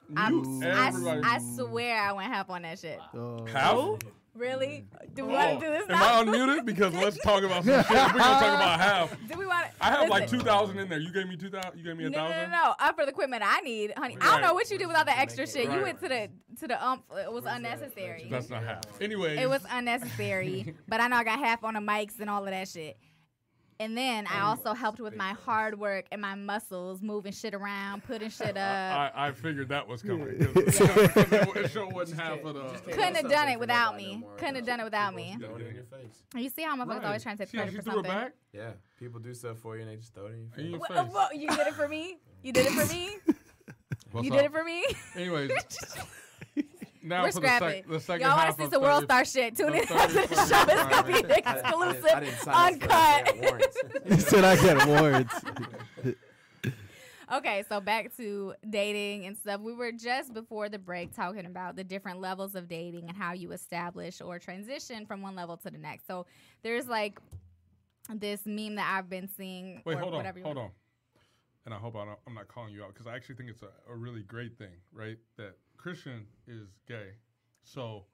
Mute I'm, I. I swear I went half on that shit. Oh. Half? Really? Mm. Do we Oh, want to do this Am I unmuted? Because let's talk about some shit. We're gonna talk about half. do we want to? I have like two thousand in there. You gave me two thousand. You gave me a No, no, no, thousand. no. Up for the equipment I need, honey. I don't know what you did with all the extra shit. You went to the to the ump. It was unnecessary. That's not half. Anyway, It was unnecessary, but I know I got half on the mics and all of that shit. And then I also helped with my hard work and my muscles, moving shit around, putting shit up. I, I figured that was coming. 'cause the show wasn't half of the. Couldn't have done it without me. Couldn't have done it without me. Throw it in your face. You see how motherfuckers Right. always trying to take See credit she for threw it something? back Yeah, people do stuff for you and they just throw it in your face. in your What, face. what, you did it for me? You did it for me? What's you up? did it for me? Anyways, now We're for the, scrapping. sec- the Y'all want to see of some World 30 Star shit? Tune the in after the show. It's gonna be I I didn't- exclusive, I didn't sign up for that. I uncut. He said I got warrants. Okay, so back to dating and stuff. We were just before the break talking about the different levels of dating and how you establish or transition from one level to the next. So there's like this meme that I've been seeing. Wait, or hold on, whatever you hold want- on. And I hope I don't, I'm not calling you out because I actually think it's a, a really great thing, right? That Christian is gay. So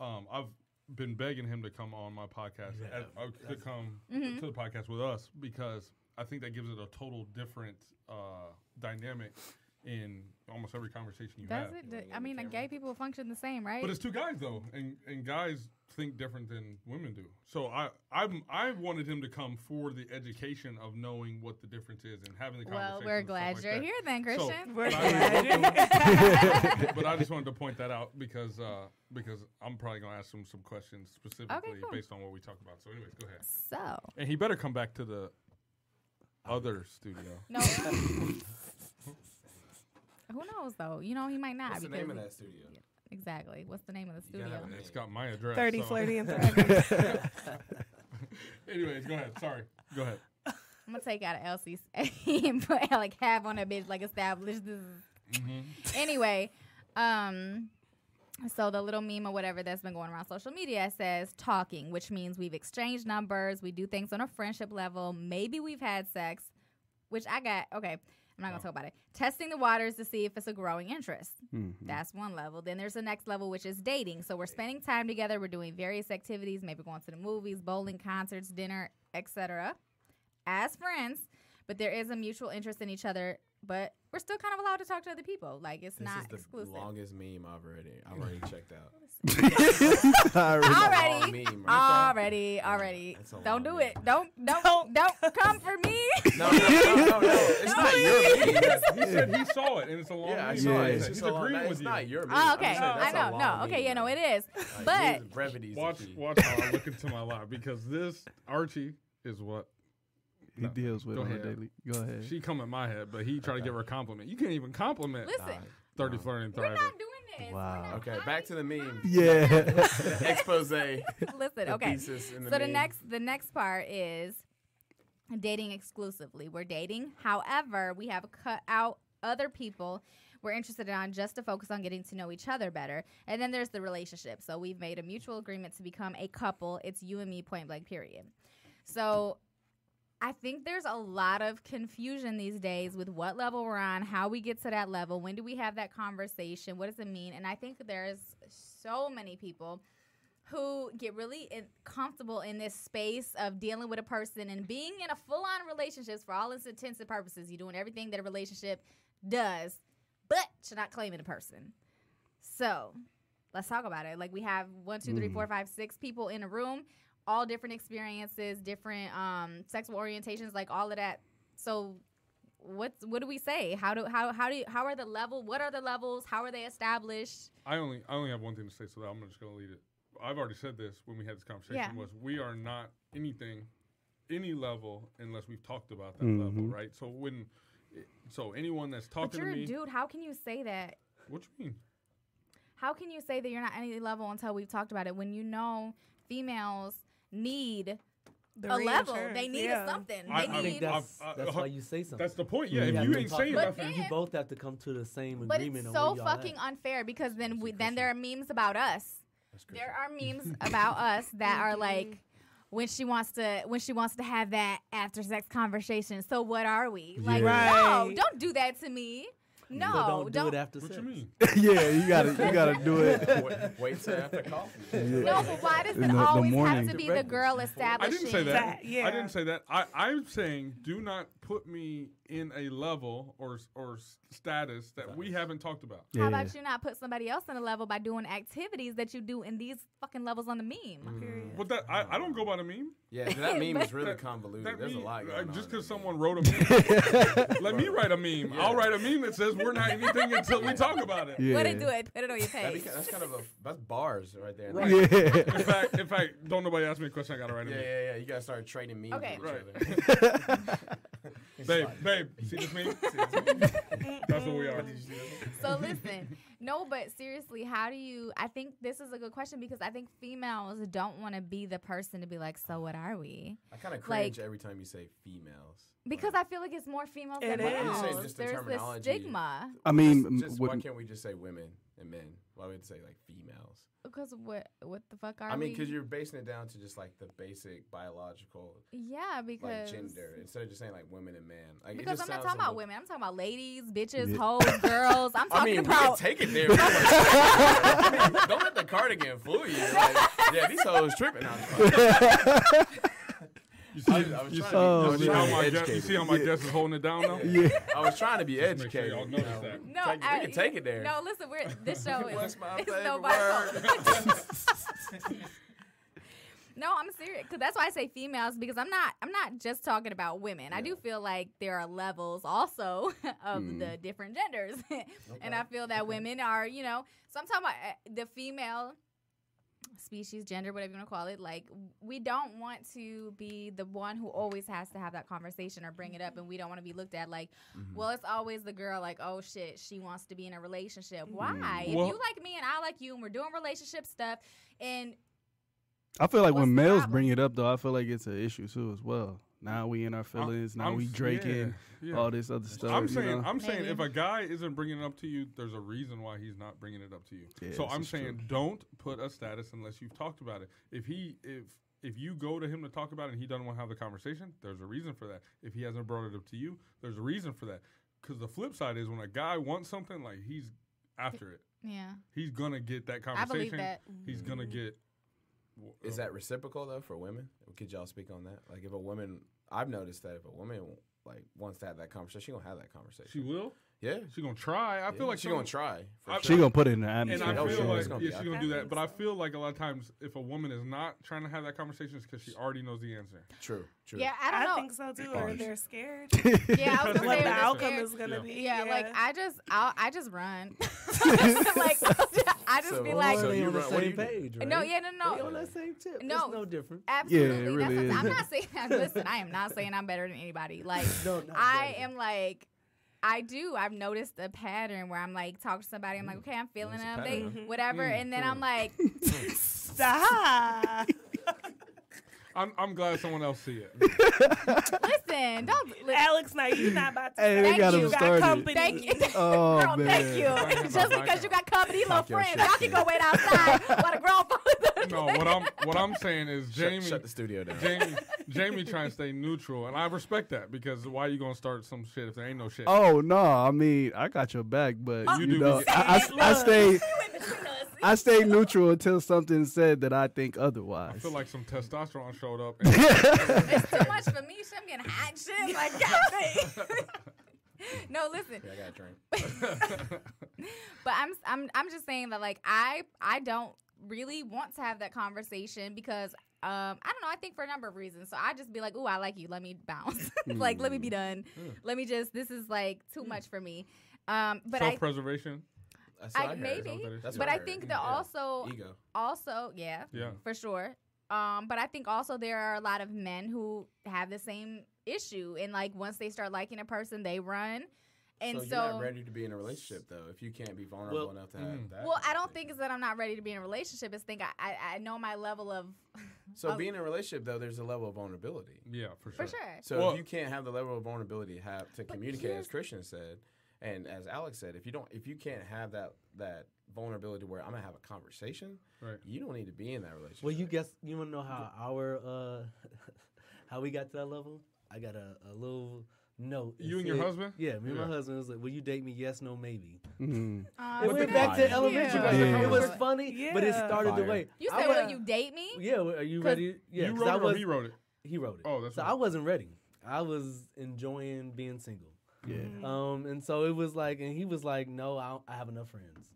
um, I've been begging him to come on my podcast, Yeah, at- uh, to come Mhm. to the podcast with us because I think that gives it a total different uh, dynamic in almost every conversation you Does have. it? Do- I mean, gay people function the same, right? But it's two guys though, and and guys think different than women do. So I I I wanted him to come for the education of knowing what the difference is and having the conversation. well, we're glad like you're that. here then, So, Christian. We're but I glad. just- but I just wanted to point that out because uh, because I'm probably gonna ask him some questions specifically cool. based on what we talk about. So, anyways, go ahead. so, And he better come back to the other studio. no. Who knows though? You know, he might not. What's the name of that studio? Exactly. What's the name of the studio? have. It's got my address. 30, so- flirty, and threatening. Anyways, go ahead. Sorry. Go ahead. I'm gonna take out an LLC and put like half on that bitch, like established. This is anyway. Um, so the little meme or whatever that's been going around social media says talking, which means we've exchanged numbers, we do things on a friendship level, maybe we've had sex, which I got. Okay, I'm not gonna oh. talk about it. Testing the waters to see if it's a growing interest. Mm-hmm. That's one level. Then there's the next level, which is dating. So we're spending time together. We're doing various activities, maybe going to the movies, bowling, concerts, dinner, etc. As friends, but there is a mutual interest in each other. But we're still kind of allowed to talk to other people. Like it's This not is the exclusive. longest meme I've already. I've already checked out. Already. already, meme right already, already. That's Don't do meme. it. Don't, don't, don't come for me. No, no, no, no, no. It's not your meme. He said he saw it, and it's a long. Yeah, I meme. saw it. Yeah. It's He's just a long. It's with you. not your oh, meme. Oh, okay. just saying I know. long No, okay, meme, yeah, no, it is. Like, But his brevity Watch, watch how I look into my life because this Archie is what He No. deals with Go on a ahead. daily. Go ahead. she come in my head, but he tried to give her a compliment. You can't even compliment listen, thirty flirting we're not doing this. Wow. not- Okay, back to the meme. yeah. The expose. The Listen, okay. in the so the meme. next the next part is dating exclusively. We're dating. However, we have cut out other people we're interested in just to focus on getting to know each other better. And then there's the relationship. So we've made a mutual agreement to become a couple. It's you and me point blank period. So I think there's a lot of confusion these days with what level we're on, how we get to that level, when do we have that conversation, what does it mean? And I think there's so many people who get really in, comfortable in this space of dealing with a person and being in a full on relationships for all its intents and purposes. You're doing everything that a relationship does, but you're not claiming a person. So let's talk about it. Like we have one, two, three, four, mm. five, six people in a room, all different experiences, different um, sexual orientations, like all of that. So what's what do we say? How do how how do you, how are the level? What are the levels? How are they established? I only I only have one thing to say, so that I'm just gonna lead it. I've already said this when we had this conversation. Yeah. Was we are not anything, any level unless we've talked about that Mhm. level, right? So when, so anyone that's But talking you're to a me, dude. How can you say that? what you mean? How can you say that you're not any level until we've talked about it when you know females need The a level? They need yeah. something. I- they I I need. think that's I've- I- that's why you say something. That's the point. Yeah, You if you ain't talk saying nothing, you both have to come to the same but agreement it's so where y'all at. fucking unfair because then we then there are memes about us. There are memes about us that are like when she wants to when she wants to have that after sex conversation. So what are we? Like Yeah. no, don't do that to me. No, so don't, do it after what sex. you mean? yeah, you gotta you gotta do it. wait, wait till after coffee. No, but why does it the- the always morning. have to be the girl establishing? I establishing? didn't say that. That, yeah. I didn't say that. I, I'm saying do not put me in a level or or status that we haven't talked about. How about you not put somebody else in a level by doing activities that you do in these fucking levels on the meme? Period. But that I, I don't go by the meme. Yeah, that meme is really That- convoluted. That There's meme, a lot uh, going on. just because someone wrote a meme, let me write a meme. Yeah. I'll write a meme that says we're not anything until we talk about it. Yeah. What it do it? Put it on your That'd be page. ki- that's kind of a that's bars right there. Right. Yeah. In fact, in fact, don't nobody ask me a question. I gotta write a yeah, meme. yeah, yeah. You gotta start trading memes Okay. with Right. each other. Babe, babe, see this meme? That's what we are. so listen, no, but seriously, how do you? I think this is a good question because I think females don't want to be the person to be like, so what are we? I kind of Like- cringe every time you say females. Because I feel like it's more females It than is. males. I'm just the There's this terminology. stigma I mean, just, just what- why can't we just say women and men? Why would we say like females? because what? What the fuck are I mean, we? because you're basing it down to just like the basic biological yeah, because like gender instead of just saying like women and men. Like, it Because just I'm not sounds talking a about little- women. I'm talking about ladies, bitches, Yeah. hoes, girls. I'm I talking mean, we about. can take it there. I mean, don't let the cardigan fool you. Like, yeah, these hoes tripping on. You see, I was- I was you trying see, to be- I you was see how my guest, you see how my guest is holding it down now? yeah. I was trying to be Just make sure educated. y'all you notice know. that. no, Take- we I- can take it there. No, listen, we're this show is it's nobody's fault. No, I'm serious because that's why I say females because I'm not I'm not just talking about women. I do feel like there are levels also of Mm. the different genders, and I feel that women are you know. So I'm talking about uh, the female species, gender, whatever you want to call it. Like we don't want to be the one who always has to have that conversation or bring it up, and we don't want to be looked at like, mm-hmm. well, it's always the girl like, oh shit, she wants to be in a relationship. Mm-hmm. Why? Well- if you like me and I like you, and we're doing relationship stuff, and I feel like when males problem? bring it up though, I feel like it's an issue too as well. Now we in our feelings. now I'm we s- drinking. yeah, yeah. All this other stuff. I'm you saying, know? I'm saying, Maybe. if a guy isn't bringing it up to you, there's a reason why he's not bringing it up to you. Yeah, so I'm saying, true. don't put a status unless you've talked about it. If he, if if you go to him to talk about it and he doesn't want to have the conversation, there's a reason for that. If he hasn't brought it up to you, there's a reason for that. Because the flip side is when a guy wants something, like he's after it. Yeah. He's gonna get that I believe conversation. that. He's gonna mm-hmm. get. W- Is that reciprocal though for women? Could y'all speak on that? Like if a woman, I've noticed that if a woman like wants to have that conversation, she gonna have that conversation. She will. yeah, She gonna try. I Yeah, feel like she gonna some- try. For I- sure. she gonna put it in the And atmosphere. I Oh, feel sure, like it's gonna yeah, be she's gonna there. do that. But I feel like a lot of times, if a woman is not trying to have that conversation, it's because she already knows the answer. True, true. Yeah, I don't I know. think so too. Or they're scared. Yeah, I was gonna what say the outcome scared- is gonna Yeah. be. Yeah, like I just I'll, I just run. like I just So- be like, so they you on the what do same you do? page, right? no, yeah, no, They no, on that same tip. No. it's no different. absolutely. Yeah, it really That's what- I'm not saying. Listen, I am not saying I'm better than anybody. Like No, I better. am like. I do. I've noticed a pattern where I'm like talk to somebody. I'm like, mm. okay, I'm feeling It's them. They pattern. whatever, mm, and then I'm like, Stop. I'm, I'm glad someone else see it. listen, don't. Li- Alex, now you not about to. Hey, say they you got him got company. thank you. Oh Girl, man. thank you. Just because you got company, little Talk your friends, shit, y'all can go wait outside while the grown folks. No, what I'm what I'm saying is Shut, Jamie shut the studio down. Jamie Jamie trying to stay neutral, and I respect that because why are you gonna start some shit if there ain't no shit? Oh no, I mean I got your back, but oh, You you, do know I, I, I stay between us. I stay neutral until something said that I think otherwise. I feel like some testosterone showed up. And It's too much for me. Shit, I'm getting hot shit. Like, God dang. no, listen. Yeah, I got a drink. But I'm I'm I'm just saying that like I I don't really want to have that conversation because um I don't know I think for a number of reasons. So I just be like, "Ooh, I like you. Let me bounce. like let me be done. Let me just this is like too much for me." Um but Self preservation. That's what I- I, heard. maybe, That's but what I heard. think that Yeah. also ego. also yeah, Yeah. for sure. Um, but I think also there are a lot of men who have the same issue, and like once they start liking a person, they run. And so, so, you're not ready to be in a relationship though if you can't be vulnerable Well, enough to have mm. that. well, I don't think it's that I'm not ready to be in a relationship. It's think I I, I know my level of So of- being in a relationship though, there's a level of vulnerability. Yeah, for sure. for sure. So Well- if you can't have the level of vulnerability have to communicate, as Christian said, and as Alex said, if you don't, if you can't have that that vulnerability where I'm gonna have a conversation, Right. you don't need to be in that relationship. Well, you guess you want to know how our uh how we got to that level? I got a, a little note. It You and your said- husband? Yeah, me and Yeah. my husband was like, "Will you date me? Yes, no, maybe." Mhm. Aw, It went back that. to elementary. Yeah. Yeah. It was funny, but it Yeah. started the Fire. way. You said, wa- "Will you date me?" Yeah, are you ready? Yeah, you 'cause wrote I it or was, he wrote it? He wrote it. Oh, that's so right. I wasn't ready. I was enjoying being single. Yeah. Um, and so it was like, and he was like, "No, I, I have enough friends."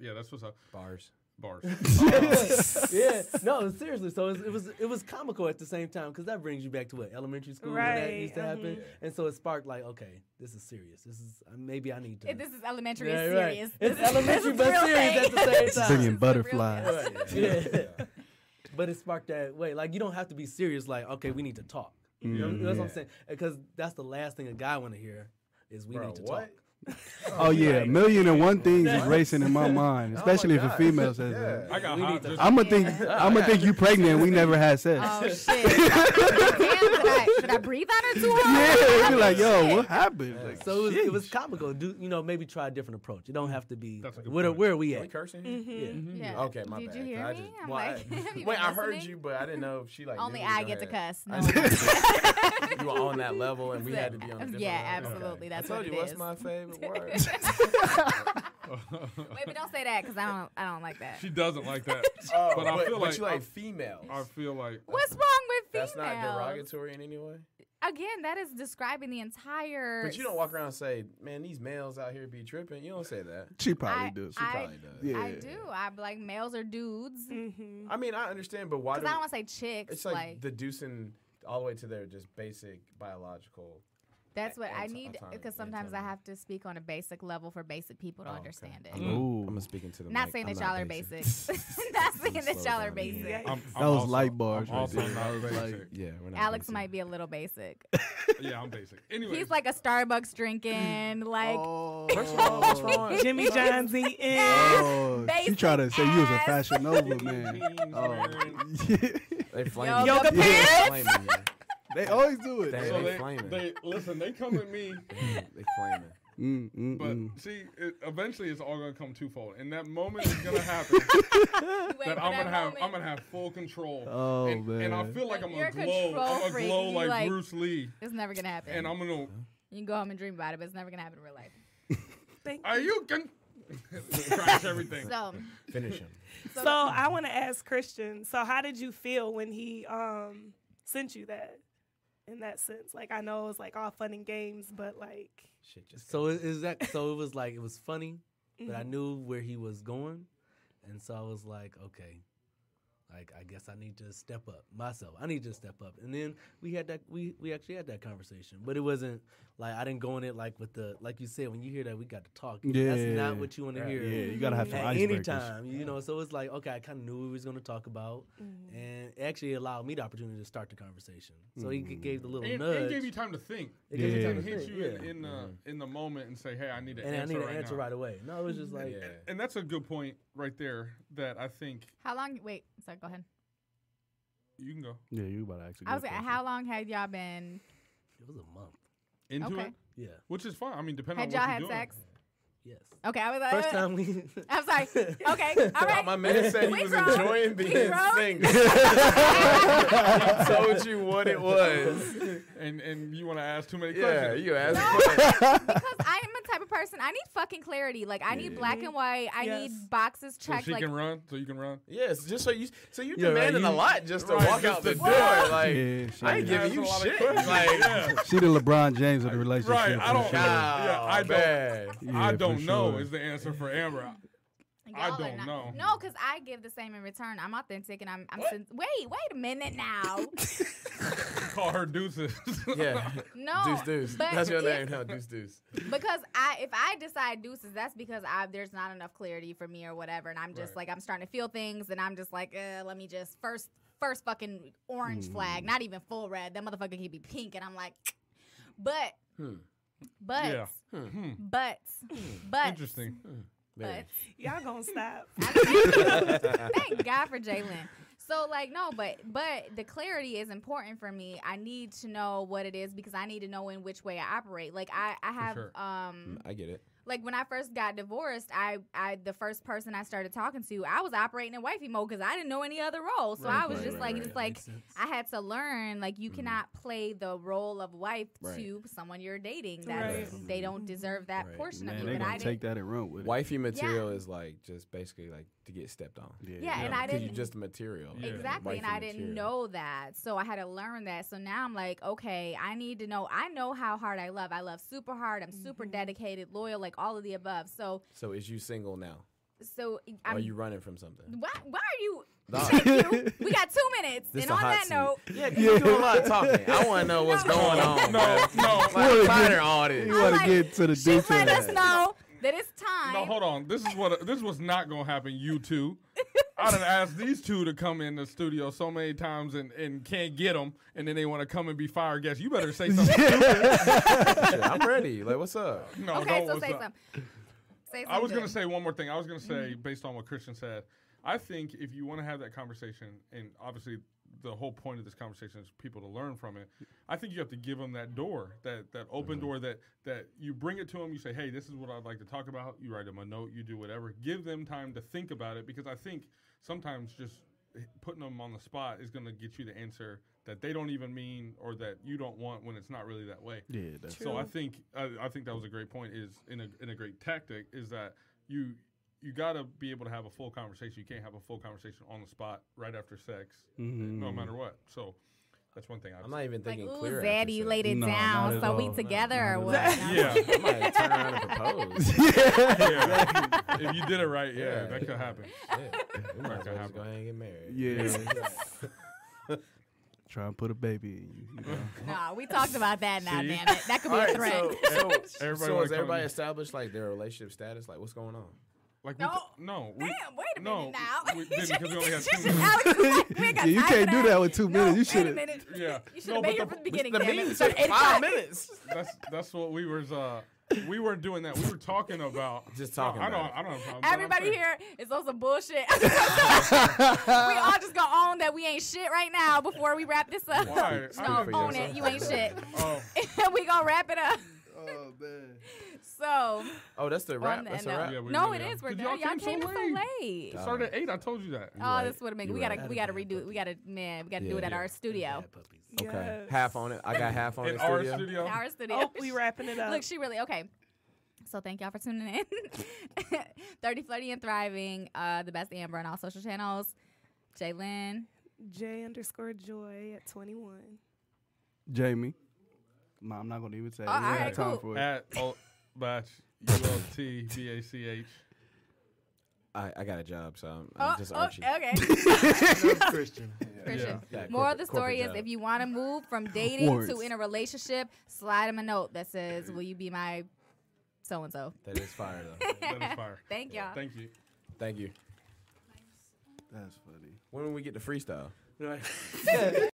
Yeah, that's what's up. bars. Bars. yeah, no, seriously. So it was, it was it was comical at the same time because that brings you back to what elementary school when that Right, used to happen, mhm. and so it sparked like, okay, this is serious. This is uh, maybe I need to. If this is elementary, Yeah, it's right. serious. It's This elementary, this but is serious thing. at the same time. Bringing This is real butterflies. yeah. but it sparked that way. Like you don't have to be serious. Like okay, we need to talk. You know, that's what I'm mm, saying. Because that's the last thing a guy want to hear is we Bro, need to what? talk. Oh yeah, a million and one things is racing in my mind, especially if a gosh. female says Yeah. that. I got hot. just- I'm gonna think I'm gonna think you pregnant. We never had sex. Oh shit! Damn, did I, should I breathe on her too hard? yeah, you're like, yo, Shit. what happened? Like, So it was, it was comical. Do you know? Maybe try a different approach. It don't have to be. That's a good Where, point. where are we Are we at? cursing? Mm-hmm. Yeah. Yeah. Okay, my Did bad. you hear I me? just- I'm well, like, have you wait, been I heard listening? you, but I didn't know if she like. Only knew. I get to ahead. cuss. I No just- you were on that level, and we had to be on. A different Yeah, level. absolutely. That's I told what you it what's is. my favorite word. Wait, but don't say that because I don't. I don't like that. she doesn't like that. Oh, But I feel like- you like females. I feel like What's wrong with females? That's females? not derogatory in any way. Again, that is describing the entire. But you don't walk around and say, "Man, these males out here be tripping." You don't say that. she probably I- does. I- Probably does. yeah. I do. I'm like males or dudes. Mm-hmm. I mean, I understand, but why? Because Do I don't want to say chicks. it's like, like deducing all the way to their just basic biological That's what I need I'm trying to because sometimes I have to speak on a basic level for basic people to Oh, okay. understand it. I'm, Ooh. I'm gonna speak into the Not mic. saying I'm that y'all are basic. Not saying that Slow y'all are basic. I'm, That I'm was also- light bars I'm right also not was basic. like- Yeah. Alex basic. might be a little basic. yeah, I'm basic. Anyway, He's like a Starbucks drinking, like oh, First of all, what's wrong? Jimmy John's eating. Oh, she tried to say you was a ass. fashion nova man. Oh. They flame Yoga me. Yoga They pants? Flame me, yeah. they always do it. They- so they they, flaming. they listen. They come at me, They flaming. Mm, mm, but mm. see, it, eventually it's all gonna come twofold, and that moment is gonna happen. that I'm gonna that have, moment. I'm gonna have full control. Oh, and, and I feel like Like, I'm gonna a glow. I'm gonna glow like, like- Bruce Lee, It's never gonna happen. and I'm gonna. you can go home and dream about it, but it's never gonna happen in real life. Thank you. Are you can crash everything? So, Finish him. So I want to ask Christian. So how did you feel when he um sent you that? In that sense, like I know it was like all fun and games, but like Shit just. So is is that so? It was like it was funny, but I Mhm. knew where he was going, and so I was like, okay, like I guess I need to step up myself. I need to step up, and then we had that we we actually had that conversation, but it wasn't like I didn't go in it like with the like you said when you hear that we got to talk. Yeah. that's not what you want to hear. Yeah, you gotta have some At any time, you know. So it's like, okay, I kind of knew what we was going to talk about, mm-hmm. and it actually allowed me the opportunity to start the conversation. So he gave the little And, nudge. and gave you time to think. It gave you Yeah. time to hit you yeah. in, in the in the moment and say, "Hey, I need an and I answer need an right answer now." right away. No, it was just like, Yeah. And that's a good point right there. That I think how long? Wait, sorry, go ahead. you can go Yeah, you about to ask a I was like, how long had y'all been? it was a month. into Okay. it, Yeah. which is fine. I mean, depending Had on y'all what had you're doing. sex? Yes. Okay, I was like, First uh, time we. I'm sorry. Okay, all right. My man said he We was grown. enjoying We being grown. single. he told you what it was. And and you want to ask too many Yeah, questions? you asked. No, questions. because I am a type of person. I need fucking clarity. Like I need Yeah. black and white. I Yes. need boxes So checked. she like can run. So you can run. Yes, just so you. So you're Yeah, right, demanding a lot just to Right, walk just out the to- door. Like Yeah, she, I ain't giving Asking you a shit. Like yeah. she the LeBron James of the relationship. Right, I for don't- sure. Yeah, I don't- bad. Yeah, I don't know sure. is the answer for Amber. I Y'all are don't not- know. No, because I give the same in return. I'm authentic and I'm. I'm sin- wait, wait a minute now. Call her deuces. Yeah. No, Deuce Deuce. That's your if- name now, Deuce Deuce. because I if I decide deuces, that's because I there's not enough clarity for me or whatever, and I'm just Right. like I'm starting to feel things, and I'm just like, uh, let me just first first fucking orange Mm. flag, not even full red. That motherfucker can be pink, and I'm like, but, Hmm. but, Yeah. Hmm. but, but, Interesting. But. y'all gonna stop. Thank God for Jalen. So like no, but but the clarity is important for me. I need to know what it is because I need to know in which way I operate. Like I I have sure. um I get it. Like when I first got divorced, I I the first person I started talking to, I was operating in wifey mode because I didn't know any other role. So I was right, just right, like, right. it's like I had to learn like you mm-hmm. cannot play the role of wife Right. to someone you're dating. That Right. they don't deserve that Right. portion Man, of they you. But I gonna didn't. take that and run with it. Wifey material is like just basically like to get stepped on. Yeah, and Yeah. I Because didn't you just material. Yeah. Exactly, and Wifey I didn't material. know that, so I had to learn that. So now I'm like, okay, I need to know. I know how hard I love. I love super hard. I'm super mm-hmm. dedicated, loyal, like all of the above. So, So is you single now? so I'm. are you running from something? why? Why are you? Dog. Thank you. We got two minutes, This and the on hot that seat. note, Yeah, 'cause you do a lot of talking. I want to know what's No. going on. No, bruh. no. Like, I'm tired of all this. You want like, to get to the she's details. let us know that it's time. No, hold on. This is what this was not gonna happen. You two. I done asked these two to come in the studio so many times and, and can't get them, and then they want to come and be fire guests. You better say something. Shit, I'm ready. Like, what's up? no, okay, don't. so what's say up. something. Say something. I was gonna say one more thing. I was gonna say, Mm-hmm. based on what Christian said, I think if you want to have that conversation, and obviously the whole point of this conversation is people to learn from it. I think you have to give them that door, that that open Mm-hmm. door, that that you bring it to them. You say, hey, this is what I'd like to talk about. You write them a note. You do whatever. Give them time to think about it because I think sometimes just putting them on the spot is going to get you the answer that they don't even mean or that you don't want when it's not really that way. Yeah, that's So I think I, I think that was a great point. Is in a in a great tactic is that you you got to be able to have a full conversation. You can't have a full conversation on the spot right after sex, Mhm. no matter what. So that's one thing. I I'm not even thinking ooh, clear. Zaddy, you laid it No, down, at so we together Not or at what? Yeah. I might turn around and propose. yeah. if you did it right, yeah, Yeah. that could happen. Shit. We might as well That could go ahead and get married. Yeah. try and put a baby in you. you know? Nah, we talked about that now, See? damn it. That could be All a threat. so, so, Everybody so wanna has everybody to- established like their relationship status? Like, what's going on? Like No. t- no, we, Damn, wait a no, minute now. we didn't because we only had You two minutes. Alex like, we ain't got Yeah, you can't do that with two No, minutes. You wait a should've- minute. Yeah. You should No, have but been here the- from the beginning. the damn it. meeting took five 85. minutes. That's that's what we was. Uh, we weren't doing that. We were talking about Just talking No, I don't. it. I don't. Have a problem, but I'm Everybody here is on some bullshit. we all just gonna own that we ain't shit right now before we wrap this up. Why? I No, own yourself. it. You ain't shit. Oh, we gonna wrap it up. oh man. So Oh, that's the on rap. the- That's a no, wrap. Yeah, we no, really it are. is. We're 'Cause done. y'all Y'all came came so in so late. late. it started at eight. I told you that. Oh, right. this would have been. We gotta, right. we gotta Bad redo. We gotta, man, we gotta do it at yeah. our studio, Okay, Yes. half on it. I got half on it. our studio. studio. our studio. Oh, we wrapping it up. Look, she really okay. So thank y'all for tuning in. 30, flirty, and thriving. Uh, the best Amber on all social channels. Jalen. J underscore joy at 21. Jamie. Ma, I'm not gonna even say. it. Oh, We ain't alright, got time cool. for it. At oh, batch U L T B A C H. I, I got a job, so I'm, I'm Oh, just oh, Archie. okay. Christian. Christian. Yeah, Moral of the story is job. if you want to move from dating to in a relationship, slide him a note that says, "Will you be my so and so?" That is fire though. That is fire. Thank y'all. Thank you. Thank you. That's funny. When will we get the freestyle? Right.